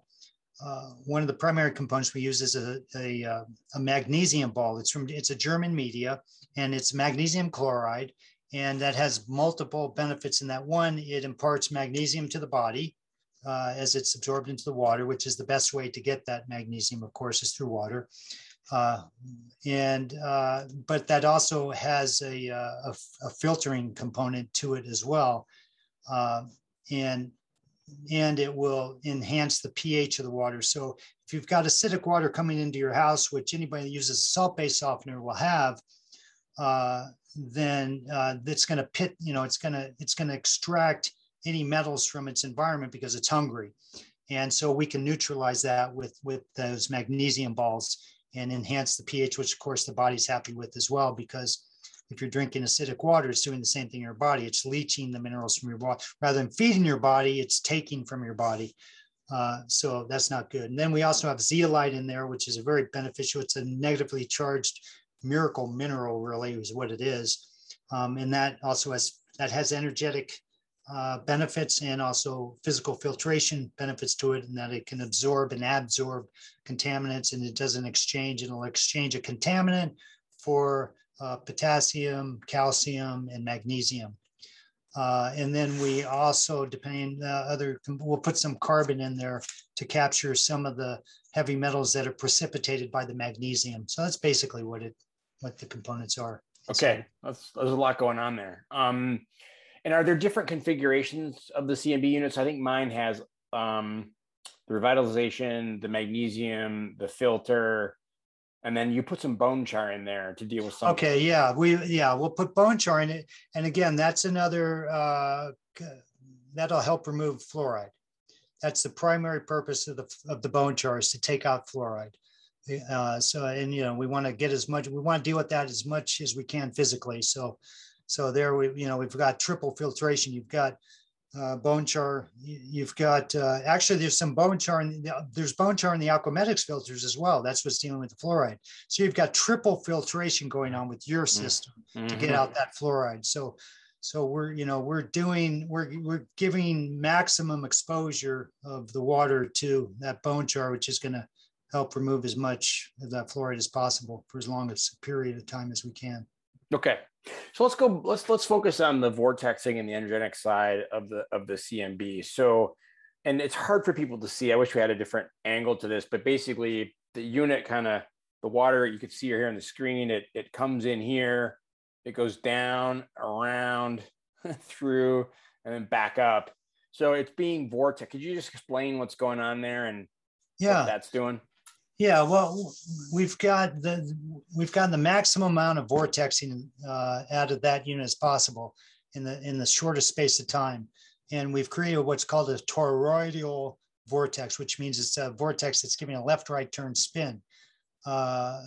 uh, one of the primary components we use is a, a, uh, a magnesium ball. It's from it's a german media and it's magnesium chloride and that has multiple benefits in that one it imparts magnesium to the body uh, as it's absorbed into the water, which is the best way to get that magnesium, of course, is through water. Uh, and uh, but that also has a, uh, a, a, filtering component to it as well, uh, and and it will enhance the pH of the water. So if you've got acidic water coming into your house, which anybody that uses a salt-based softener will have, uh, then it's going to pit. You know, it's going to it's going to extract any metals from its environment because it's hungry. And so we can neutralize that with, with those magnesium balls and enhance the pH, which of course the body's happy with as well, because if you're drinking acidic water, it's doing the same thing in your body. It's leaching the minerals from your body. Rather than feeding your body, it's taking from your body. Uh, so that's not good. And then we also have zeolite in there, which is a very beneficial. It's a negatively charged miracle mineral, really, is what it is. Um, and that also has that has energetic uh, benefits and also physical filtration benefits to it, and that it can absorb and absorb contaminants, and it doesn't exchange. It'll exchange a contaminant for uh, potassium, calcium, and magnesium. Uh, and then we also, depending uh, other, we'll put some carbon in there to capture some of the heavy metals that are precipitated by the magnesium. So that's basically what it, what the components are.
Okay, that's, there's a lot going on there. Um, and are there different configurations of the CMB units? I think mine has um, the revitalization, the magnesium, the filter, and then you put some bone char in there to deal with some.
Okay, yeah, we yeah we'll put bone char in it, and again that's another uh, that'll help remove fluoride. That's the primary purpose of the of the bone char is to take out fluoride. Uh, so and you know we want to get as much we want to deal with that as much as we can physically. So so there we, you know, we've got triple filtration. You've got uh, bone char. You've got uh, actually there's some bone char. In the, there's bone char in the Aquamedix filters as well. That's what's dealing with the fluoride. So you've got triple filtration going on with your mm. system mm-hmm. to get out that fluoride. So so we're you know we're doing we're we're giving maximum exposure of the water to that bone char, which is going to help remove as much of that fluoride as possible for as long as a period of time as we can.
Okay, so let's go. Let's let's focus on the vortexing and the energetic side of the of the CMB. So, and it's hard for people to see. I wish we had a different angle to this, but basically, the unit kind of the water you could see here on the screen. It it comes in here, it goes down, around, through, and then back up. So it's being vortex. Could you just explain what's going on there and
yeah,
what that's doing?
Yeah, well, we've got the we've got the maximum amount of vortexing uh, out of that unit as possible in the in the shortest space of time, and we've created what's called a toroidal vortex, which means it's a vortex that's giving a left-right turn spin. Uh,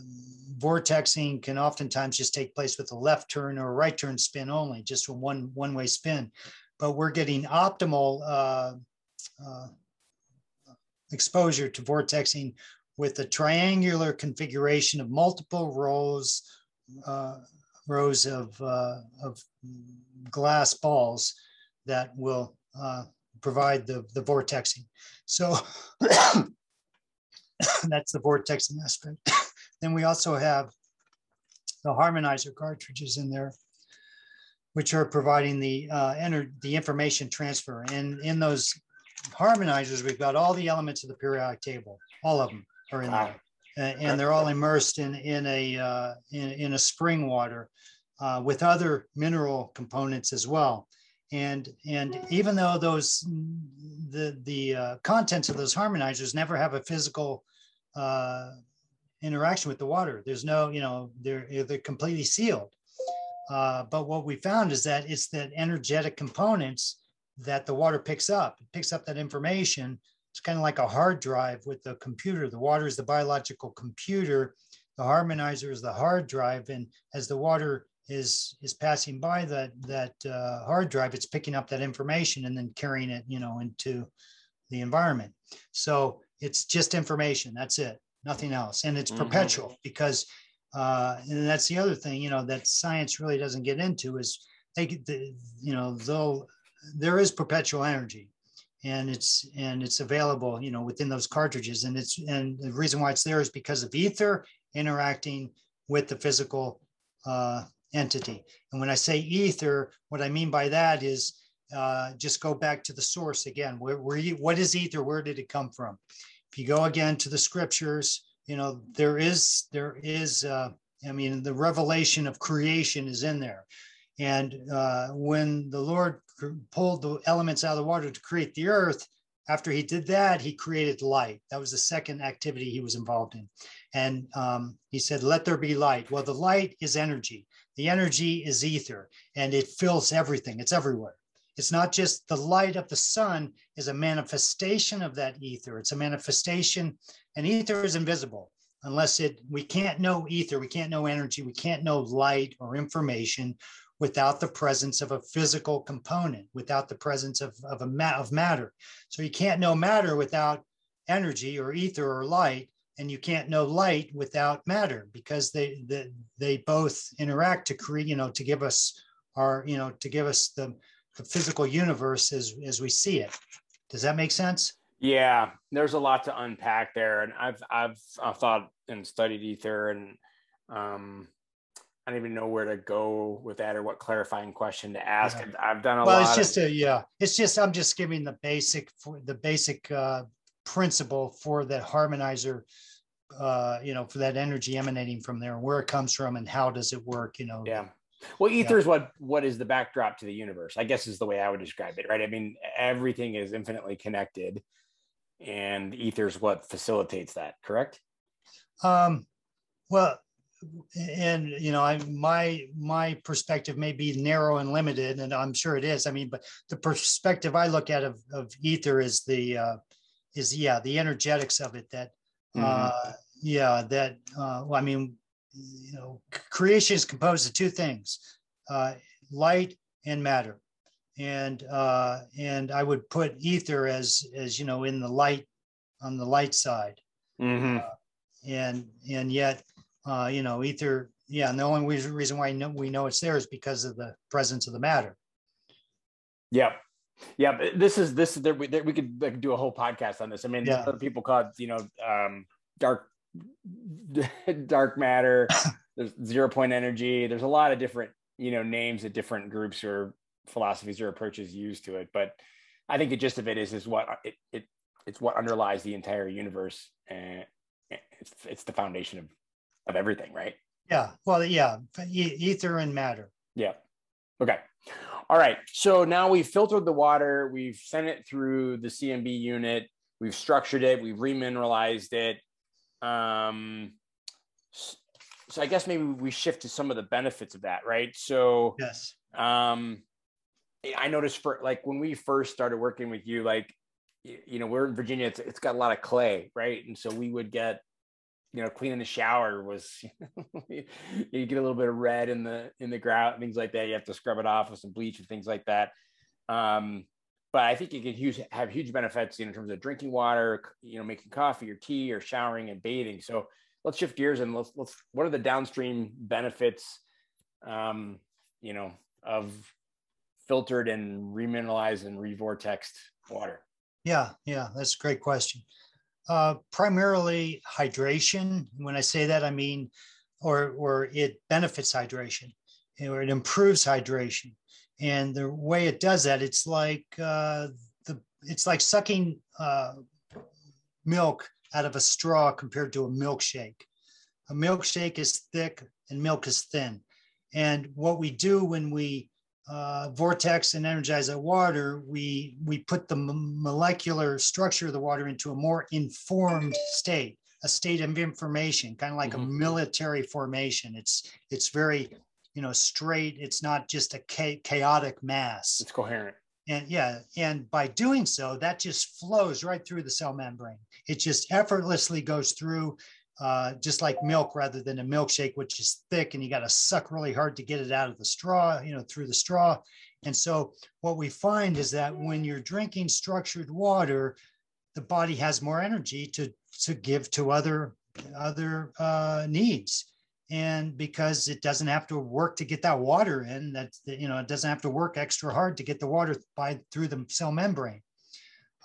vortexing can oftentimes just take place with a left turn or right turn spin only, just a one one-way spin, but we're getting optimal uh, uh exposure to vortexing with a triangular configuration of multiple rows, uh, rows of, uh, of glass balls that will uh, provide the, the vortexing. So that's the vortexing aspect. then we also have the harmonizer cartridges in there, which are providing the uh, the information transfer. And in those harmonizers, we've got all the elements of the periodic table, all of them are in wow. there, and, they're all immersed in in a uh, in, in a spring water uh, with other mineral components as well. And and even though those the the uh, contents of those harmonizers never have a physical uh, interaction with the water, there's no you know they're they're completely sealed. Uh, but what we found is that it's that energetic components that the water picks up. It picks up that information it's kind of like a hard drive with the computer. The water is the biological computer. The harmonizer is the hard drive. And as the water is is passing by that that uh, hard drive, it's picking up that information and then carrying it, you know, into the environment. So It's just information. That's it. Nothing else. And it's mm-hmm. perpetual because, uh, and that's the other thing, you know, that science really doesn't get into is they, the, you know, though there is perpetual energy and it's and it's available you know within those cartridges and it's and the reason why it's there is because of ether interacting with the physical uh, entity and when i say ether what i mean by that is uh, just go back to the source again. Where, where you, what is ether? Where did it come from? If you go again to the scriptures, you know there is there is. Uh, I mean, the revelation of creation is in there, and uh, when the Lord pulled the elements out of the water to create the earth, after he did that, he created light. That was the second activity he was involved in. And um, he said, Let there be light. Well, the light is energy, the energy is ether, and it fills everything, it's everywhere. It's not just the light of the sun is a manifestation of that ether. It's a manifestation, and ether is invisible unless it, we can't know ether, we can't know energy, we can't know light or information without the presence of a physical component, without the presence of, of, a ma- of matter. So you can't know matter without energy or ether or light, and you can't know light without matter because they, they, they both interact to create, you know, to give us our, you know, to give us the, the physical universe as as we see it. Does that make sense?
Yeah, there's a lot to unpack there, and I've I've, I've thought and studied ether, and um, I don't even know where to go with that or what clarifying question to ask. Yeah. I've done a
well,
lot.
Well, it's just of, a yeah. It's just I'm just giving the basic for the basic uh, principle for that harmonizer. Uh, you know, for that energy emanating from there, where it comes from, and how does it work? You know,
yeah. Well, ether yeah. is what what is the backdrop to the universe. I guess is the way I would describe it, right? I mean, everything is infinitely connected, and ether is what facilitates that. Correct?
Um, well, and you know, I my my perspective may be narrow and limited, and I'm sure it is. I mean, but the perspective I look at of, of ether is the uh, is yeah the energetics of it that mm-hmm. uh, yeah that uh, well, I mean you know, creation is composed of two things, uh, light and matter. And uh, and I would put ether as as you know in the light on the light side, mm-hmm. uh, and and yet uh, you know ether yeah and the only reason why we know it's there is because of the presence of the matter.
Yeah, yeah. This is this. There, we, there, we could like, do a whole podcast on this. I mean, yeah. people call it you know um, dark dark matter there's zero point energy there's a lot of different you know names that different groups or philosophies or approaches use to it but i think the gist of it is is what it, it it's what underlies the entire universe and it's it's the foundation of of everything right?
Yeah. Well yeah ether and matter.
Yeah. Okay. All right. So now we've filtered the water we've sent it through the cmb unit we've structured it we've remineralized it. Um, so I guess maybe we shift to some of the benefits of that, right? So
yes,
um, I noticed for like when we first started working with you, like you know we're in Virginia, it's, it's got a lot of clay, right? And so we would get you know cleaning the shower was you get a little bit of red in the in the grout things like that you have to scrub it off with some bleach and things like that um but I think it can use, have huge benefits in terms of drinking water, you know, making coffee or tea or showering and bathing. So let's shift gears and let's, let's, what are the downstream benefits, um, you know, of filtered and remineralized and revortexed water?
Yeah, yeah, that's a great question. Uh, primarily hydration. When I say that, I mean, or or it benefits hydration, or it improves hydration. And the way it does that, it's like uh, the it's like sucking uh, milk out of a straw compared to a milkshake. A milkshake is thick and milk is thin. And what we do when we uh, vortex and energize that water, we we put the m- molecular structure of the water into a more informed state, a state of information, kind of like mm-hmm. a military formation. It's it's very you know straight it's not just a chaotic mass
it's coherent
and yeah and by doing so that just flows right through the cell membrane it just effortlessly goes through uh, just like milk rather than a milkshake which is thick and you got to suck really hard to get it out of the straw you know through the straw. And so what we find is that when you're drinking structured water the body has more energy to to give to other other uh, needs. And because it doesn't have to work to get that water in that you know it doesn't have to work extra hard to get the water by through the cell membrane.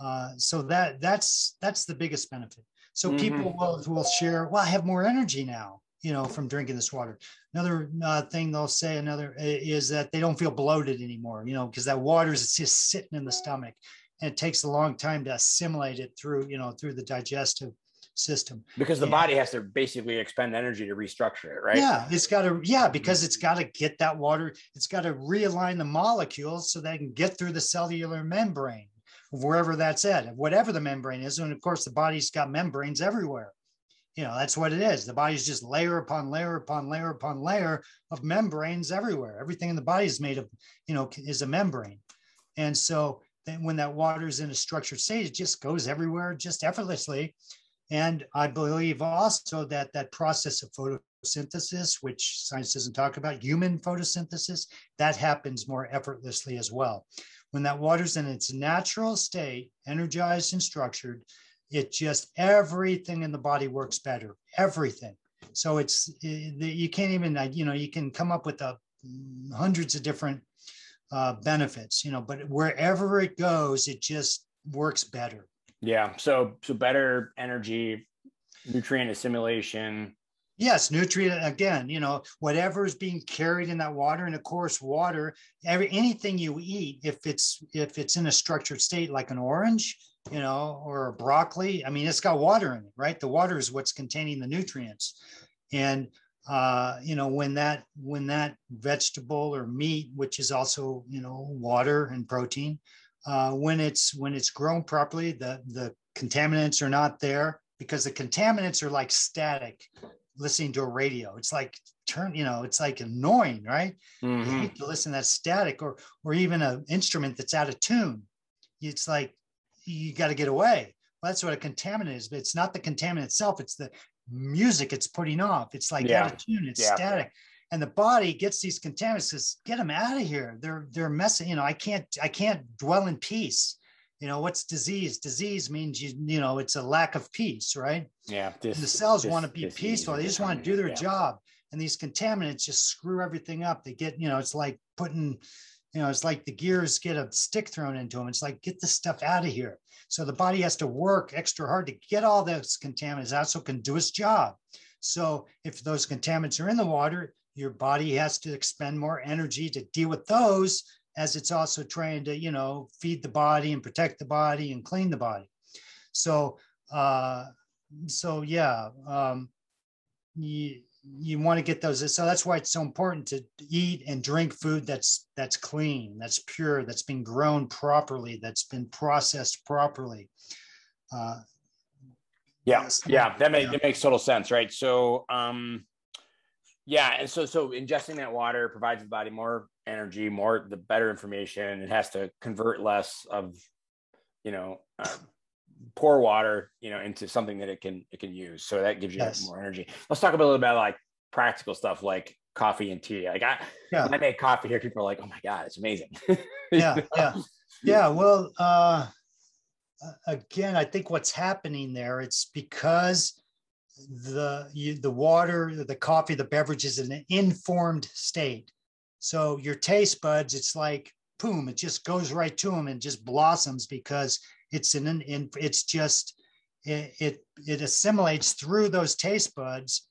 Uh, so that that's that's the biggest benefit so mm-hmm. people will, will share well i have more energy now you know from drinking this water. Another uh, thing they'll say another is that they don't feel bloated anymore you know because that water is just sitting in the stomach and it takes a long time to assimilate it through you know through the digestive system.
Because the and, body has to basically expend energy to restructure it right?
Yeah it's got to yeah because it's got to get that water it's got to realign the molecules so they can get through the cellular membrane wherever that's at whatever the membrane is and of course the body's got membranes everywhere. You know that's what it is. The body's just layer upon layer upon layer upon layer of membranes everywhere. Everything in the body is made of you know is a membrane. And so then when that water is in a structured state it just goes everywhere just effortlessly. And I believe also that that process of photosynthesis, which science doesn't talk about, human photosynthesis, that happens more effortlessly as well. When that water's in its natural state, energized and structured, it just everything in the body works better. Everything. So it's you can't even you know you can come up with a, hundreds of different uh, benefits, you know, but wherever it goes, it just works better.
Yeah. So so better energy, nutrient assimilation.
Yes, nutrient again, you know, whatever is being carried in that water, and of course, water, every anything you eat, if it's if it's in a structured state like an orange, you know, or a broccoli, I mean, it's got water in it, right? The water is what's containing the nutrients. And uh, you know, when that when that vegetable or meat, which is also, you know, water and protein, uh, when it's when it's grown properly, the the contaminants are not there because the contaminants are like static listening to a radio. It's like turn, you know, it's like annoying, right? Mm-hmm. You hate to listen to that static or or even an instrument that's out of tune. It's like you got to get away. Well, that's what a contaminant is, but it's not the contaminant itself. It's the music it's putting off. It's like yeah. out of tune. It's yeah. static and the body gets these contaminants says get them out of here they're they're messing you know i can't i can't dwell in peace you know what's disease? Disease means you you know it's a lack of peace right?
Yeah
this, the cells want to be peaceful. They just want to do their yeah. job. And these contaminants just screw everything up. They get you know it's like putting you know it's like the gears get a stick thrown into them it's like get this stuff out of here. So the body has to work extra hard to get all those contaminants out so it can do its job. So if those contaminants are in the water your body has to expend more energy to deal with those as it's also trying to you know feed the body and protect the body and clean the body. So uh so yeah um you you want to get those so that's why it's so important to eat and drink food that's that's clean that's pure that's been grown properly that's been processed properly. Uh
yeah yeah that, makes yeah. that makes total sense right? So um yeah, and so so ingesting that water provides the body more energy, more the better information. It has to convert less of, you know, uh, poor water, you know, into something that it can it can use. So that gives you yes. more energy. Let's talk a little bit about like practical stuff like coffee and tea. Like I, yeah. I make coffee here, people are like, "Oh my god, it's amazing."
yeah, yeah, yeah. Well, uh, again, I think what's happening there, it's because the the water, the coffee, the beverage is in an informed state. So your taste buds, it's like boom, it just goes right to them and just blossoms because it's in an in, it's just it, it it assimilates through those taste buds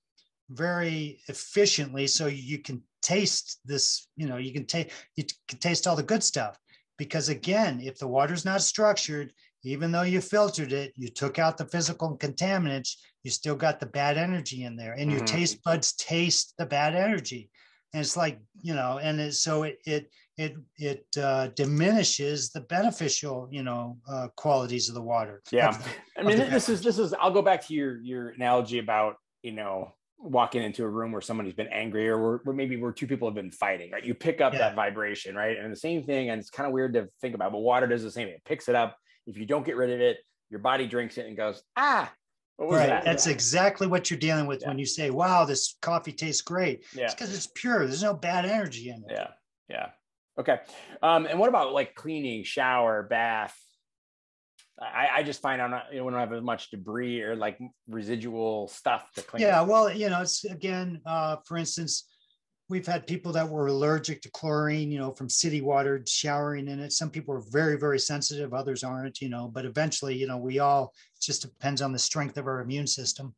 very efficiently so you can taste this you know you can taste you can taste all the good stuff because again if the water's not structured even though you filtered it you took out the physical contaminants you still got the bad energy in there and your mm-hmm. taste buds taste the bad energy. And it's like you know and it, so it it it it uh, diminishes the beneficial you know uh, qualities of the water.
Yeah. The, i mean this is this is i'll go back to your your analogy about you know walking into a room where somebody's been angry or where, maybe where two people have been fighting right? You pick up yeah. that vibration right? And the same thing and it's kind of weird to think about but water does the same thing. It picks it up. If you don't get rid of it your body drinks it and goes ah
right. That? That's exactly what you're dealing with yeah. when you say, wow, this coffee tastes great. Yeah. It's because it's pure. There's no bad energy in it.
Yeah. Yeah. Okay. Um, and what about like cleaning, shower, bath? I, I just find I'm not, you know, we don't have as much debris or like residual stuff to clean.
Yeah, well, you know, it's again, uh, for instance, we've had people that were allergic to chlorine, you know, from city water showering in it. Some people are very, very sensitive, others aren't, you know, but eventually, you know, we all, it just depends on the strength of our immune system.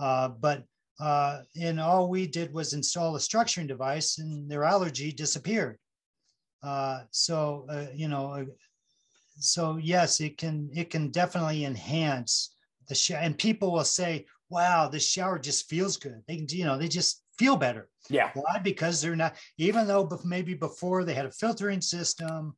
Uh, but uh, and all we did was install a structuring device and their allergy disappeared. Uh, so, uh, you know, uh, so yes, it can, it can definitely enhance the shower. And people will say, wow, this shower just feels good. They can, you know, they just feel better.
Yeah.
Why? Because they're not, even though maybe before they had a filtering system,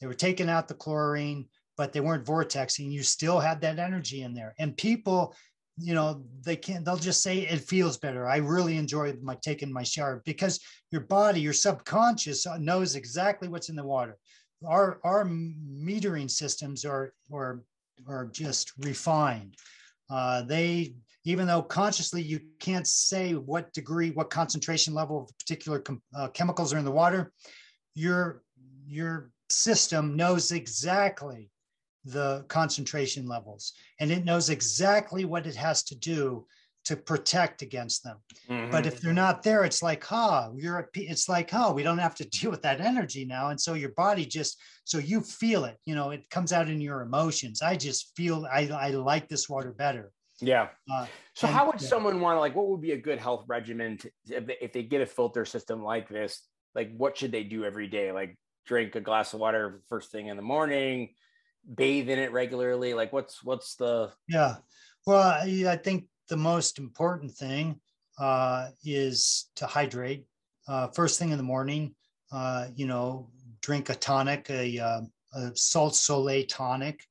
they were taking out the chlorine, but they weren't vortexing. You still had that energy in there. And people, you know, they can't, they'll just say it feels better. I really enjoy my taking my shower because your body, your subconscious knows exactly what's in the water. Our, our metering systems are, are, are just refined. Uh, they even though consciously you can't say what degree, what concentration level of particular uh, chemicals are in the water, your, your system knows exactly the concentration levels and it knows exactly what it has to do to protect against them. Mm-hmm. But if they're not there, it's like, huh, you're it's like, huh, we don't have to deal with that energy now. And so your body just, so you feel it, you know, it comes out in your emotions. I just feel, I, I like this water better.
Yeah. Uh, so and, how would yeah. someone want to like? What would be a good health regimen to, if, they, if they get a filter system like this? Like, what should they do every day? Like, drink a glass of water first thing in the morning, bathe in it regularly. Like, what's what's the?
Yeah. Well, I, I think the most important thing uh, is to hydrate. Uh, first thing in the morning, uh, you know, drink a tonic, a, uh, a salt sole tonic.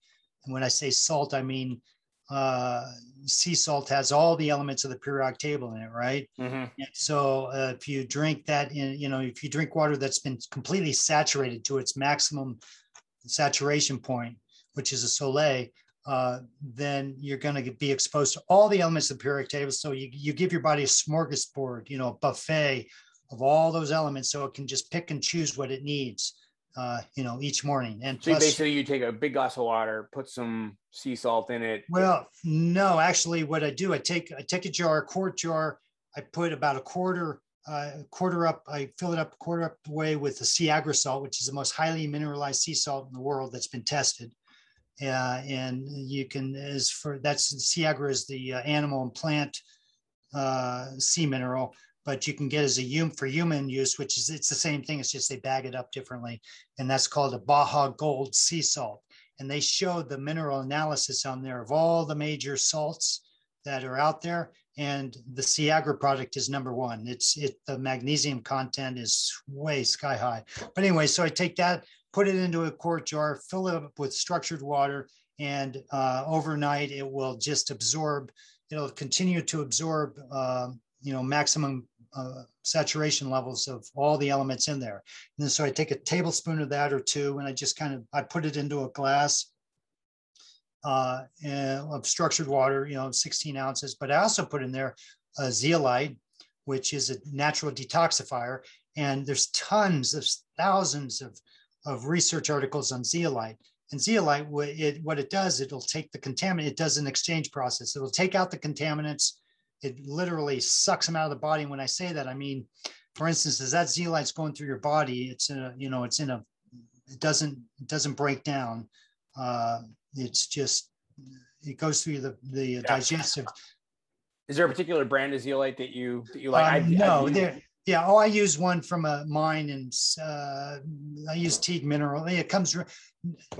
And when I say salt, I mean uh, sea salt has all the elements of the periodic table in it, right? Mm-hmm. So uh, if you drink that, in, you know, if you drink water that's been completely saturated to its maximum saturation point, which is a sole, uh, then you're going to be exposed to all the elements of the periodic table. So you, you give your body a smorgasbord, you know, a buffet of all those elements so it can just pick and choose what it needs uh, you know, each morning. And
so plus, basically, you take a big glass of water, put some sea salt in it.
Well, no, actually, what I do, I take I take a jar, a quart jar, I put about a quarter uh, quarter up, I fill it up a quarter up the way with the Sea-Agri salt, which is the most highly mineralized sea salt in the world that's been tested. Uh, and you can, as for that's Sea-Agri is the uh, animal and plant uh, sea mineral but you can get as a human for human use, which is it's the same thing. It's just they bag it up differently, and that's called a Baja Gold sea salt. And they showed the mineral analysis on there of all the major salts that are out there, and the Sea-Agri product is number one. It's it the magnesium content is way sky high. But anyway, so I take that, put it into a quart jar, fill it up with structured water, and uh, overnight it will just absorb. It'll continue to absorb. Uh, you know maximum uh, saturation levels of all the elements in there. And so I take a tablespoon of that or two, and I just kind of I put it into a glass uh, of structured water, you know, 16 ounces. But I also put in there a zeolite, which is a natural detoxifier. And there's tons of thousands of, of research articles on zeolite. And zeolite, it, what it does, it'll take the contaminant, it does an exchange process. It'll take out the contaminants it literally sucks them out of the body. And when I say that, I mean, for instance, as that zeolite's going through your body, it's in a, you know, it's in a, it doesn't, it doesn't break down. Uh, it's just, it goes through the, the yeah. digestive.
Is there a particular brand of zeolite that you, that you like?
Um, no, I, there, yeah. Oh, I use one from a mine and uh, I use Teague mineral. It comes,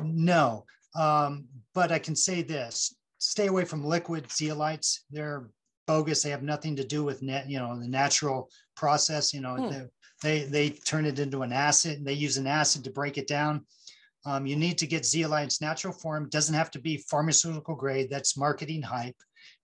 no. Um, but I can say this, stay away from liquid zeolites. They're bogus. They have nothing to do with net, you know, the natural process. You know, hmm. they, they, they turn it into an acid. And they use an acid to break it down. Um, you need to get zeolite its natural form. It doesn't have to be pharmaceutical grade. That's marketing hype.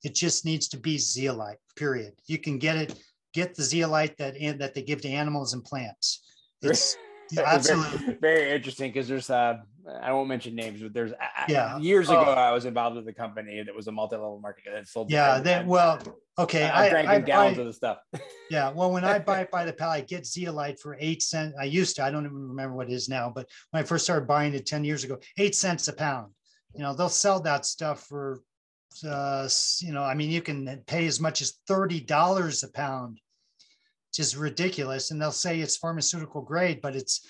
It just needs to be zeolite. Period. You can get it. Get the zeolite that that they give to animals and plants. It's absolutely
very, very interesting because there's uh I won't mention names, but there's yeah years ago oh. I was involved with a company that was a multi-level marketing that sold.
Yeah, that well, okay. I,
I drank I, gallons I, of the stuff.
yeah, well, when I buy it by the pound, I get zeolite for eight cents. I used to. I don't even remember what it is now, but when I first started buying it ten years ago, eight cents a pound. You know, they'll sell that stuff for, uh, you know, I mean, you can pay as much as $30 a pound, is ridiculous. And they'll say it's pharmaceutical grade, but it's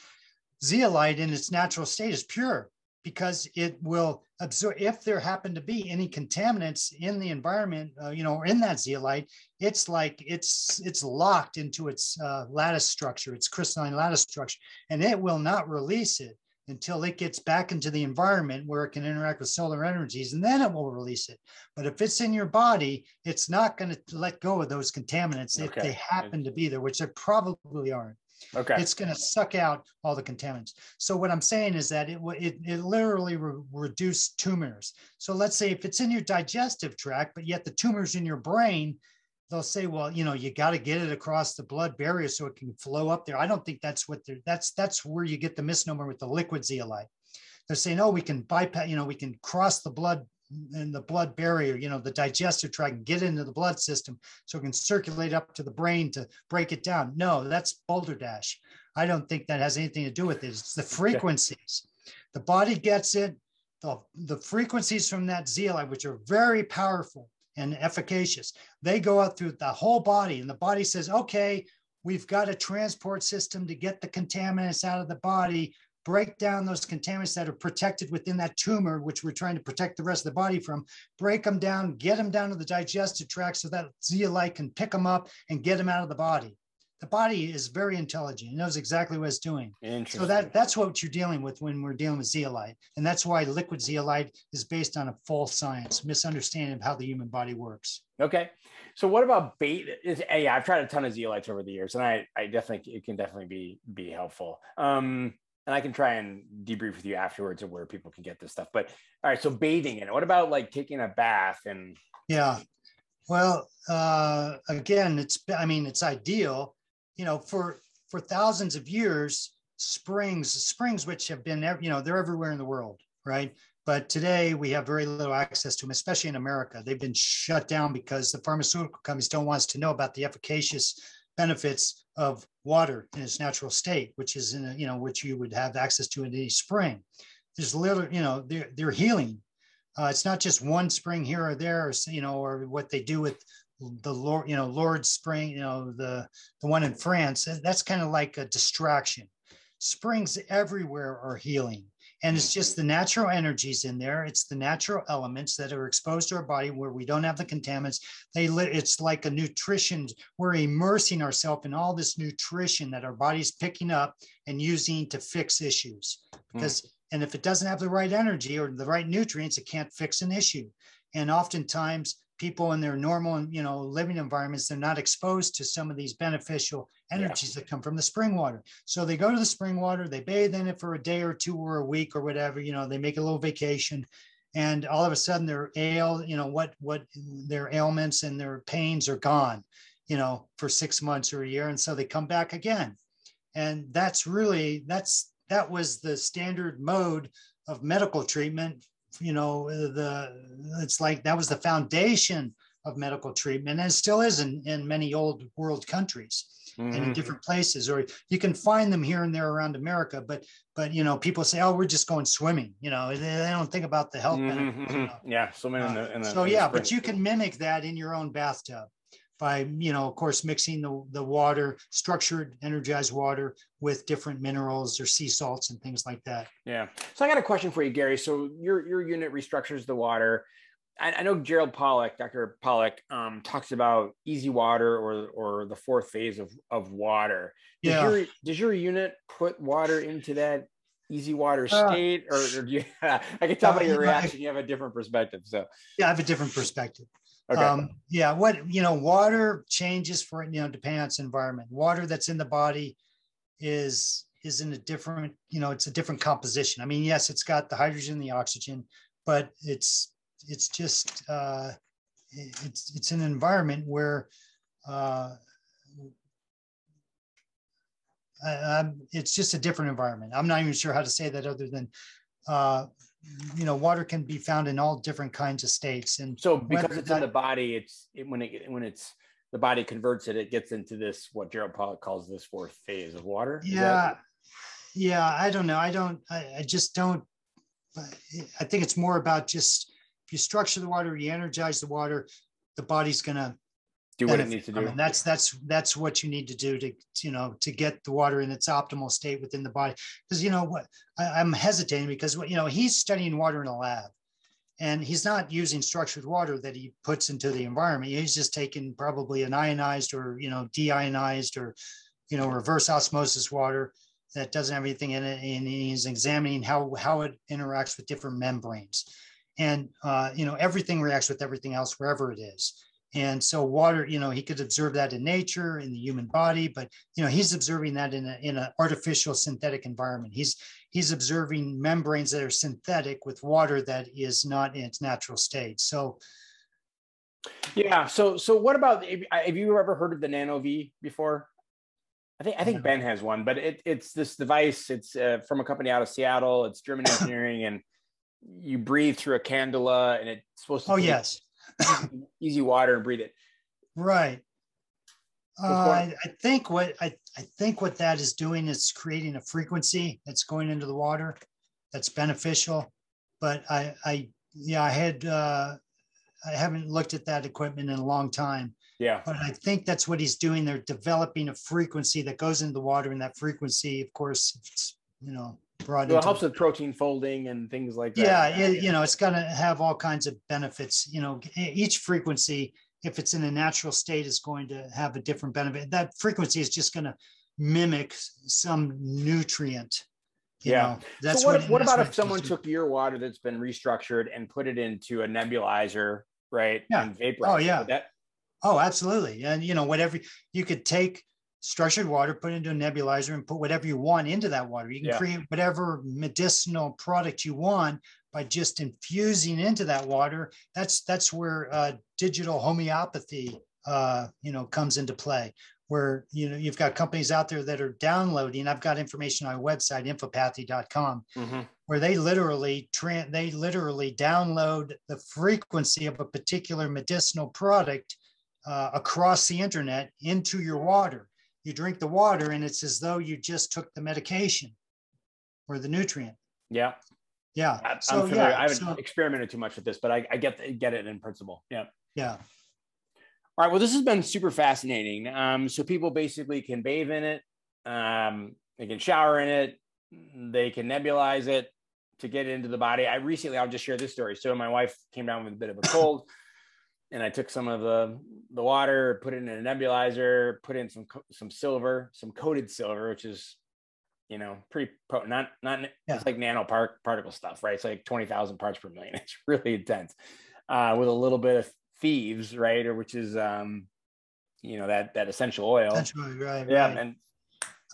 zeolite in its natural state is pure because it will absorb if there happen to be any contaminants in the environment uh, you know in that zeolite it's like it's it's locked into its uh, lattice structure its crystalline lattice structure and it will not release it until it gets back into the environment where it can interact with solar energies and then it will release it but if it's in your body it's not going to let go of those contaminants okay. if they happen to be there which they probably aren't
Okay.
It's going to suck out all the contaminants. So what I'm saying is that it it, it literally re- reduce tumors. So let's say if it's in your digestive tract, but yet the tumor's in your brain, they'll say, well, you know, you got to get it across the blood barrier so it can flow up there. I don't think that's what they're, that's, that's where you get the misnomer with the liquid zeolite. They're saying, oh, we can bypass, you know, we can cross the blood and the blood barrier, you know, the digestive tract, and get into the blood system so it can circulate up to the brain to break it down. No, that's balderdash. I don't think that has anything to do with it. It's the frequencies. The body gets it. The, the frequencies from that zeolite, which are very powerful and efficacious, they go out through the whole body, and the body says, okay, we've got a transport system to get the contaminants out of the body break down those contaminants that are protected within that tumor, which we're trying to protect the rest of the body from, break them down, get them down to the digestive tract so that zeolite can pick them up and get them out of the body. The body is very intelligent. It knows exactly what it's doing. So that, that's what you're dealing with when we're dealing with zeolite. And that's why liquid zeolite is based on a false science, misunderstanding of how the human body works.
Okay. So what about bait? Is, yeah, I've tried a ton of zeolites over the years, and I, I definitely it can definitely be be helpful. Um, and I can try and debrief with you afterwards of where people can get this stuff. But all right, so bathing in it. What about like taking a bath and?
Yeah, well, uh, again, it's I mean it's ideal. You know, for for thousands of years, springs springs which have been you know they're everywhere in the world, right? But today we have very little access to them, especially in America. They've been shut down because the pharmaceutical companies don't want us to know about the efficacious benefits of water in its natural state, which is in a, you know, which you would have access to in any spring. There's little, you know, they're, they're healing. Uh, it's not just one spring here or there, or, you know, or what they do with the Lourdes, you know, Lourdes Spring, you know, the the one in France. That's kind of like a distraction. Springs everywhere are healing. And it's just the natural energies in there. It's the natural elements that are exposed to our body where we don't have the contaminants. They it's like a nutrition. We're immersing ourselves in all this nutrition that our body's picking up and using to fix issues. Hmm. Because mm. and if it doesn't have the right energy or the right nutrients, it can't fix an issue. And oftentimes people in their normal you know living environments they're not exposed to some of these beneficial energies yeah. that come from the spring water so they go to the spring water they bathe in it for a day or two or a week or whatever you know they make a little vacation and all of a sudden their ail you know what what their ailments and their pains are gone you know for six months or a year and so they come back again and that's really that's that was the standard mode of medical treatment you know the it's like that was the foundation of medical treatment and still is in, in many old world countries mm-hmm. and in mm-hmm. different places or you can find them here and there around america but but you know people say oh we're just going swimming you know they, they don't think about the health mm-hmm. benefits you
know? yeah swimming uh, in the, in the
so yeah but you can mimic that in your own bathtub by you know of course mixing the, the water structured energized water with different minerals or sea salts and things like that.
Yeah. So i got a question for you gary. So your your unit restructures the water. I, I know gerald pollack dr pollack um, talks about EZ water or or the fourth phase of of water. Does yeah. your does your unit put water into that EZ water uh, state uh, or, or do you i can tell by your reaction you have a different perspective so.
Yeah i have a different perspective Okay. Um, yeah, what you know, water changes for you know depending on its environment. Water that's in the body is is in a different you know it's a different composition. I mean, yes, it's got the hydrogen, the oxygen, but it's it's just uh, it's it's an environment where uh, it's just a different environment. I'm not even sure how to say that other than uh, you know, water can be found in all different kinds of states. And
so because it's that, in the body, it's it, when it when it's the body converts it, it gets into this what Gerald Pollack calls this fourth phase of water.
yeah, yeah. I don't know. I don't. I, I just don't. I think it's more about just if you structure the water, you energize the water, the body's going to
do what it needs to do.
And that's that's that's what you need to do to you know to get the water in its optimal state within the body. Because you know what I, am hesitating because you know he's studying water in a lab, and he's not using structured water that he puts into the environment. He's just taking probably an ionized or you know deionized or you know reverse osmosis water that doesn't have anything in it, and he's examining how how it interacts with different membranes, and uh, you know everything reacts with everything else wherever it is and so water, you know, he could observe that in nature, in the human body, but you know, he's observing that in a in an artificial synthetic environment. He's he's observing membranes that are synthetic with water that is not in its natural state. So
yeah. So so what about have you ever heard of the NanoVi before? I think I think Ben has one, but it, it's this device. It's uh, from a company out of Seattle. It's German engineering, and you breathe through a cannula, and it's supposed to.
Oh yes
EZ water and breathe it.
Right. Uh, I, I, think what I, I think what that is doing is creating a frequency that's going into the water that's beneficial. But I, I yeah, I had uh, I haven't looked at that equipment in a long time.
Yeah.
But I think that's what he's doing. They're developing a frequency that goes into the water, and that frequency, of course, it's you know
brought well, it helps with protein folding and things like that.
Yeah, it, you know, it's going to have all kinds of benefits. You know, each frequency, if it's in a natural state, is going to have a different benefit. That frequency is just going to mimic some nutrient.
yeah. Know, that's so what, what, what about if someone took your water that's been restructured and put it into a nebulizer, right?
Yeah.
And
vaporize oh, yeah. That... Oh, absolutely. And, you know, whatever you could take structured water, put into a nebulizer, and put whatever you want into that water. You can yeah. create whatever medicinal product you want by just infusing into that water. That's that's where uh, digital homeopathy, uh, you know, comes into play. Where you know you've got companies out there that are downloading. I've got information on my website, infopathy.com, mm-hmm. where they literally tra- they literally download the frequency of a particular medicinal product uh, across the internet into your water you drink the water and it's as though you just took the medication or the nutrient.
Yeah.
Yeah.
I'm so, familiar. Yeah, I haven't so, experimented too much with this, but I, I get get it in principle. Yeah.
Yeah.
All right. Well, this has been super fascinating. Um, so people basically can bathe in it. Um, they can shower in it. They can nebulize it to get into the body. I recently, I'll just share this story. So my wife came down with a bit of a cold and I took some of the the water, put it in a nebulizer, put in some some silver, some coated silver, which is you know pretty potent. Not not yeah. it's like nano part, particle stuff, right? It's like twenty thousand parts per million. It's really intense, uh, with a little bit of thieves, right, or which is um, you know that that essential oil.
Essential right?
Yeah,
right.
and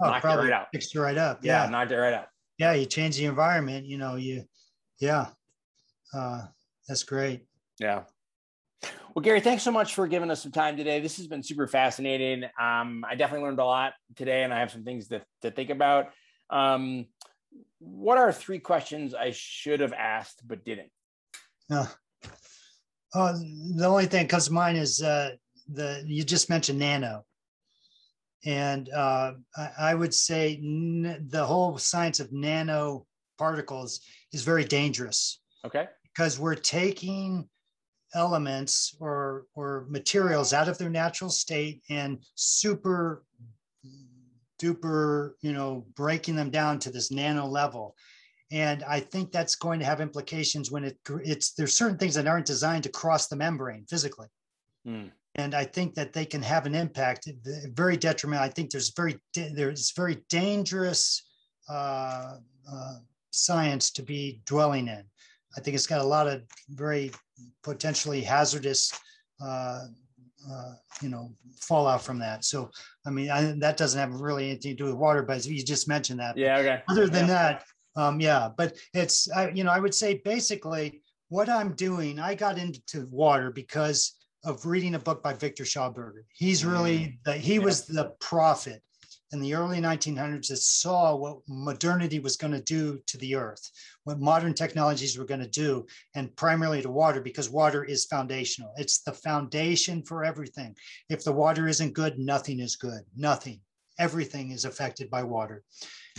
oh, knocked it right out. Fixed it right up.
Yeah. yeah, knocked it right out.
Yeah, you change the environment. You know, you, yeah, uh, that's great.
Yeah. Well, Gary, thanks so much for giving us some time today. This has been super fascinating. Um, I definitely learned a lot today, and I have some things to, to think about. Um, what are three questions I should have asked but didn't?
Uh, uh, the only thing comes to mind is uh, the you just mentioned nano, and uh, I, I, would say n- the whole science of nano particles is very dangerous.
Okay,
because we're taking elements or or materials out of their natural state and super duper you know breaking them down to this nano level. And i think that's going to have implications when it it's there's certain things that aren't designed to cross the membrane physically. Mm. and i think that they can have an impact very detrimental. I think there's very there's very dangerous uh, uh, science to be dwelling in i think it's got a lot of very potentially hazardous, uh, uh, you know, fallout from that. So, I mean, I, that doesn't have really anything to do with water, but you just mentioned that.
Yeah. Okay.
Other than
yeah.
that, um, yeah, but it's, I, you know, I would say basically what I'm doing, I got into water because of reading a book by Viktor Schauberger. He's really, mm. the, he was the prophet in the early 1900s that saw what modernity was going to do to the earth, what modern technologies were going to do, and primarily to water, because water is foundational. It's the foundation for everything. If the water isn't good, nothing is good. Nothing. Everything is affected by water.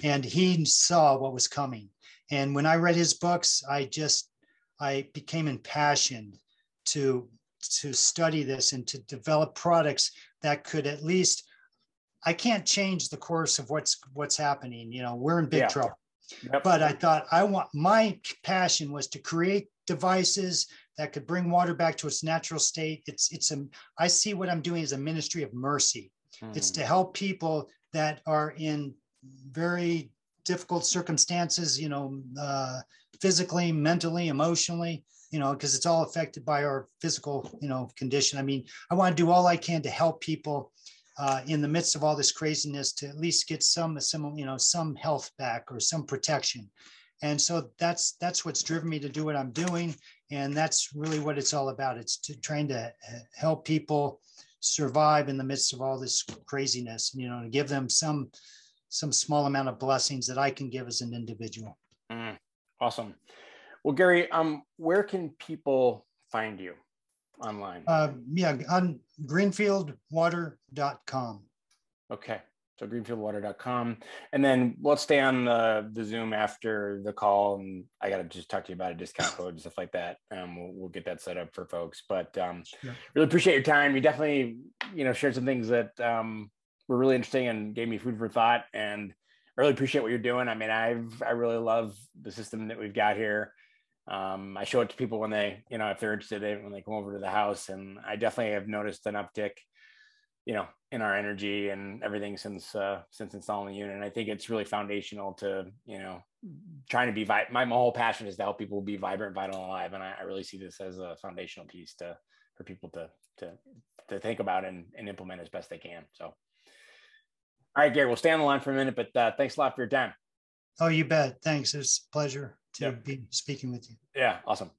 And he saw what was coming. And when I read his books, I just I became impassioned to to study this and to develop products that could at least I can't change the course of what's what's happening. You know, we're in big yeah. trouble. Yep. But I thought I want my passion was to create devices that could bring water back to its natural state. It's it's a I see what I'm doing as a ministry of mercy. Mm. It's to help people that are in very difficult circumstances, you know, uh, physically, mentally, emotionally, you know, because it's all affected by our physical, you know, condition. I mean, I want to do all I can to help people uh, in the midst of all this craziness to at least get some, you know, some health back or some protection. And so that's that's what's driven me to do what I'm doing, and that's really what it's all about. It's to trying to uh, help people survive in the midst of all this craziness, you know, and give them some some small amount of blessings that I can give as an individual.
Mm, awesome. Well, Gary, um, where can people find you online?
Uh, yeah, on greenfieldwater.com.
Okay. So greenfieldwater.com. And then let's stay on the, the Zoom after the call. And I got to just talk to you about a discount code and stuff like that. Um, we'll, we'll get that set up for folks. But um, yeah. really appreciate your time. You definitely, you know, shared some things that um, were really interesting and gave me food for thought. And I really appreciate what you're doing. I mean, I've, I really love the system that we've got here. Um, I show it to people when they, you know, if they're interested in when they come over to the house. And I definitely have noticed an uptick you know in our energy and everything since uh since installing the unit. And i think it's really foundational to you know trying to be vi- my, my whole passion is to help people be vibrant vital and alive. And I, I, really see this as a foundational piece to for people to to to think about and, and implement as best they can. So all right gary we'll stay on the line for a minute but uh, thanks a lot for your time.
Oh you bet. Thanks. It's a pleasure to be speaking with you.
Yeah awesome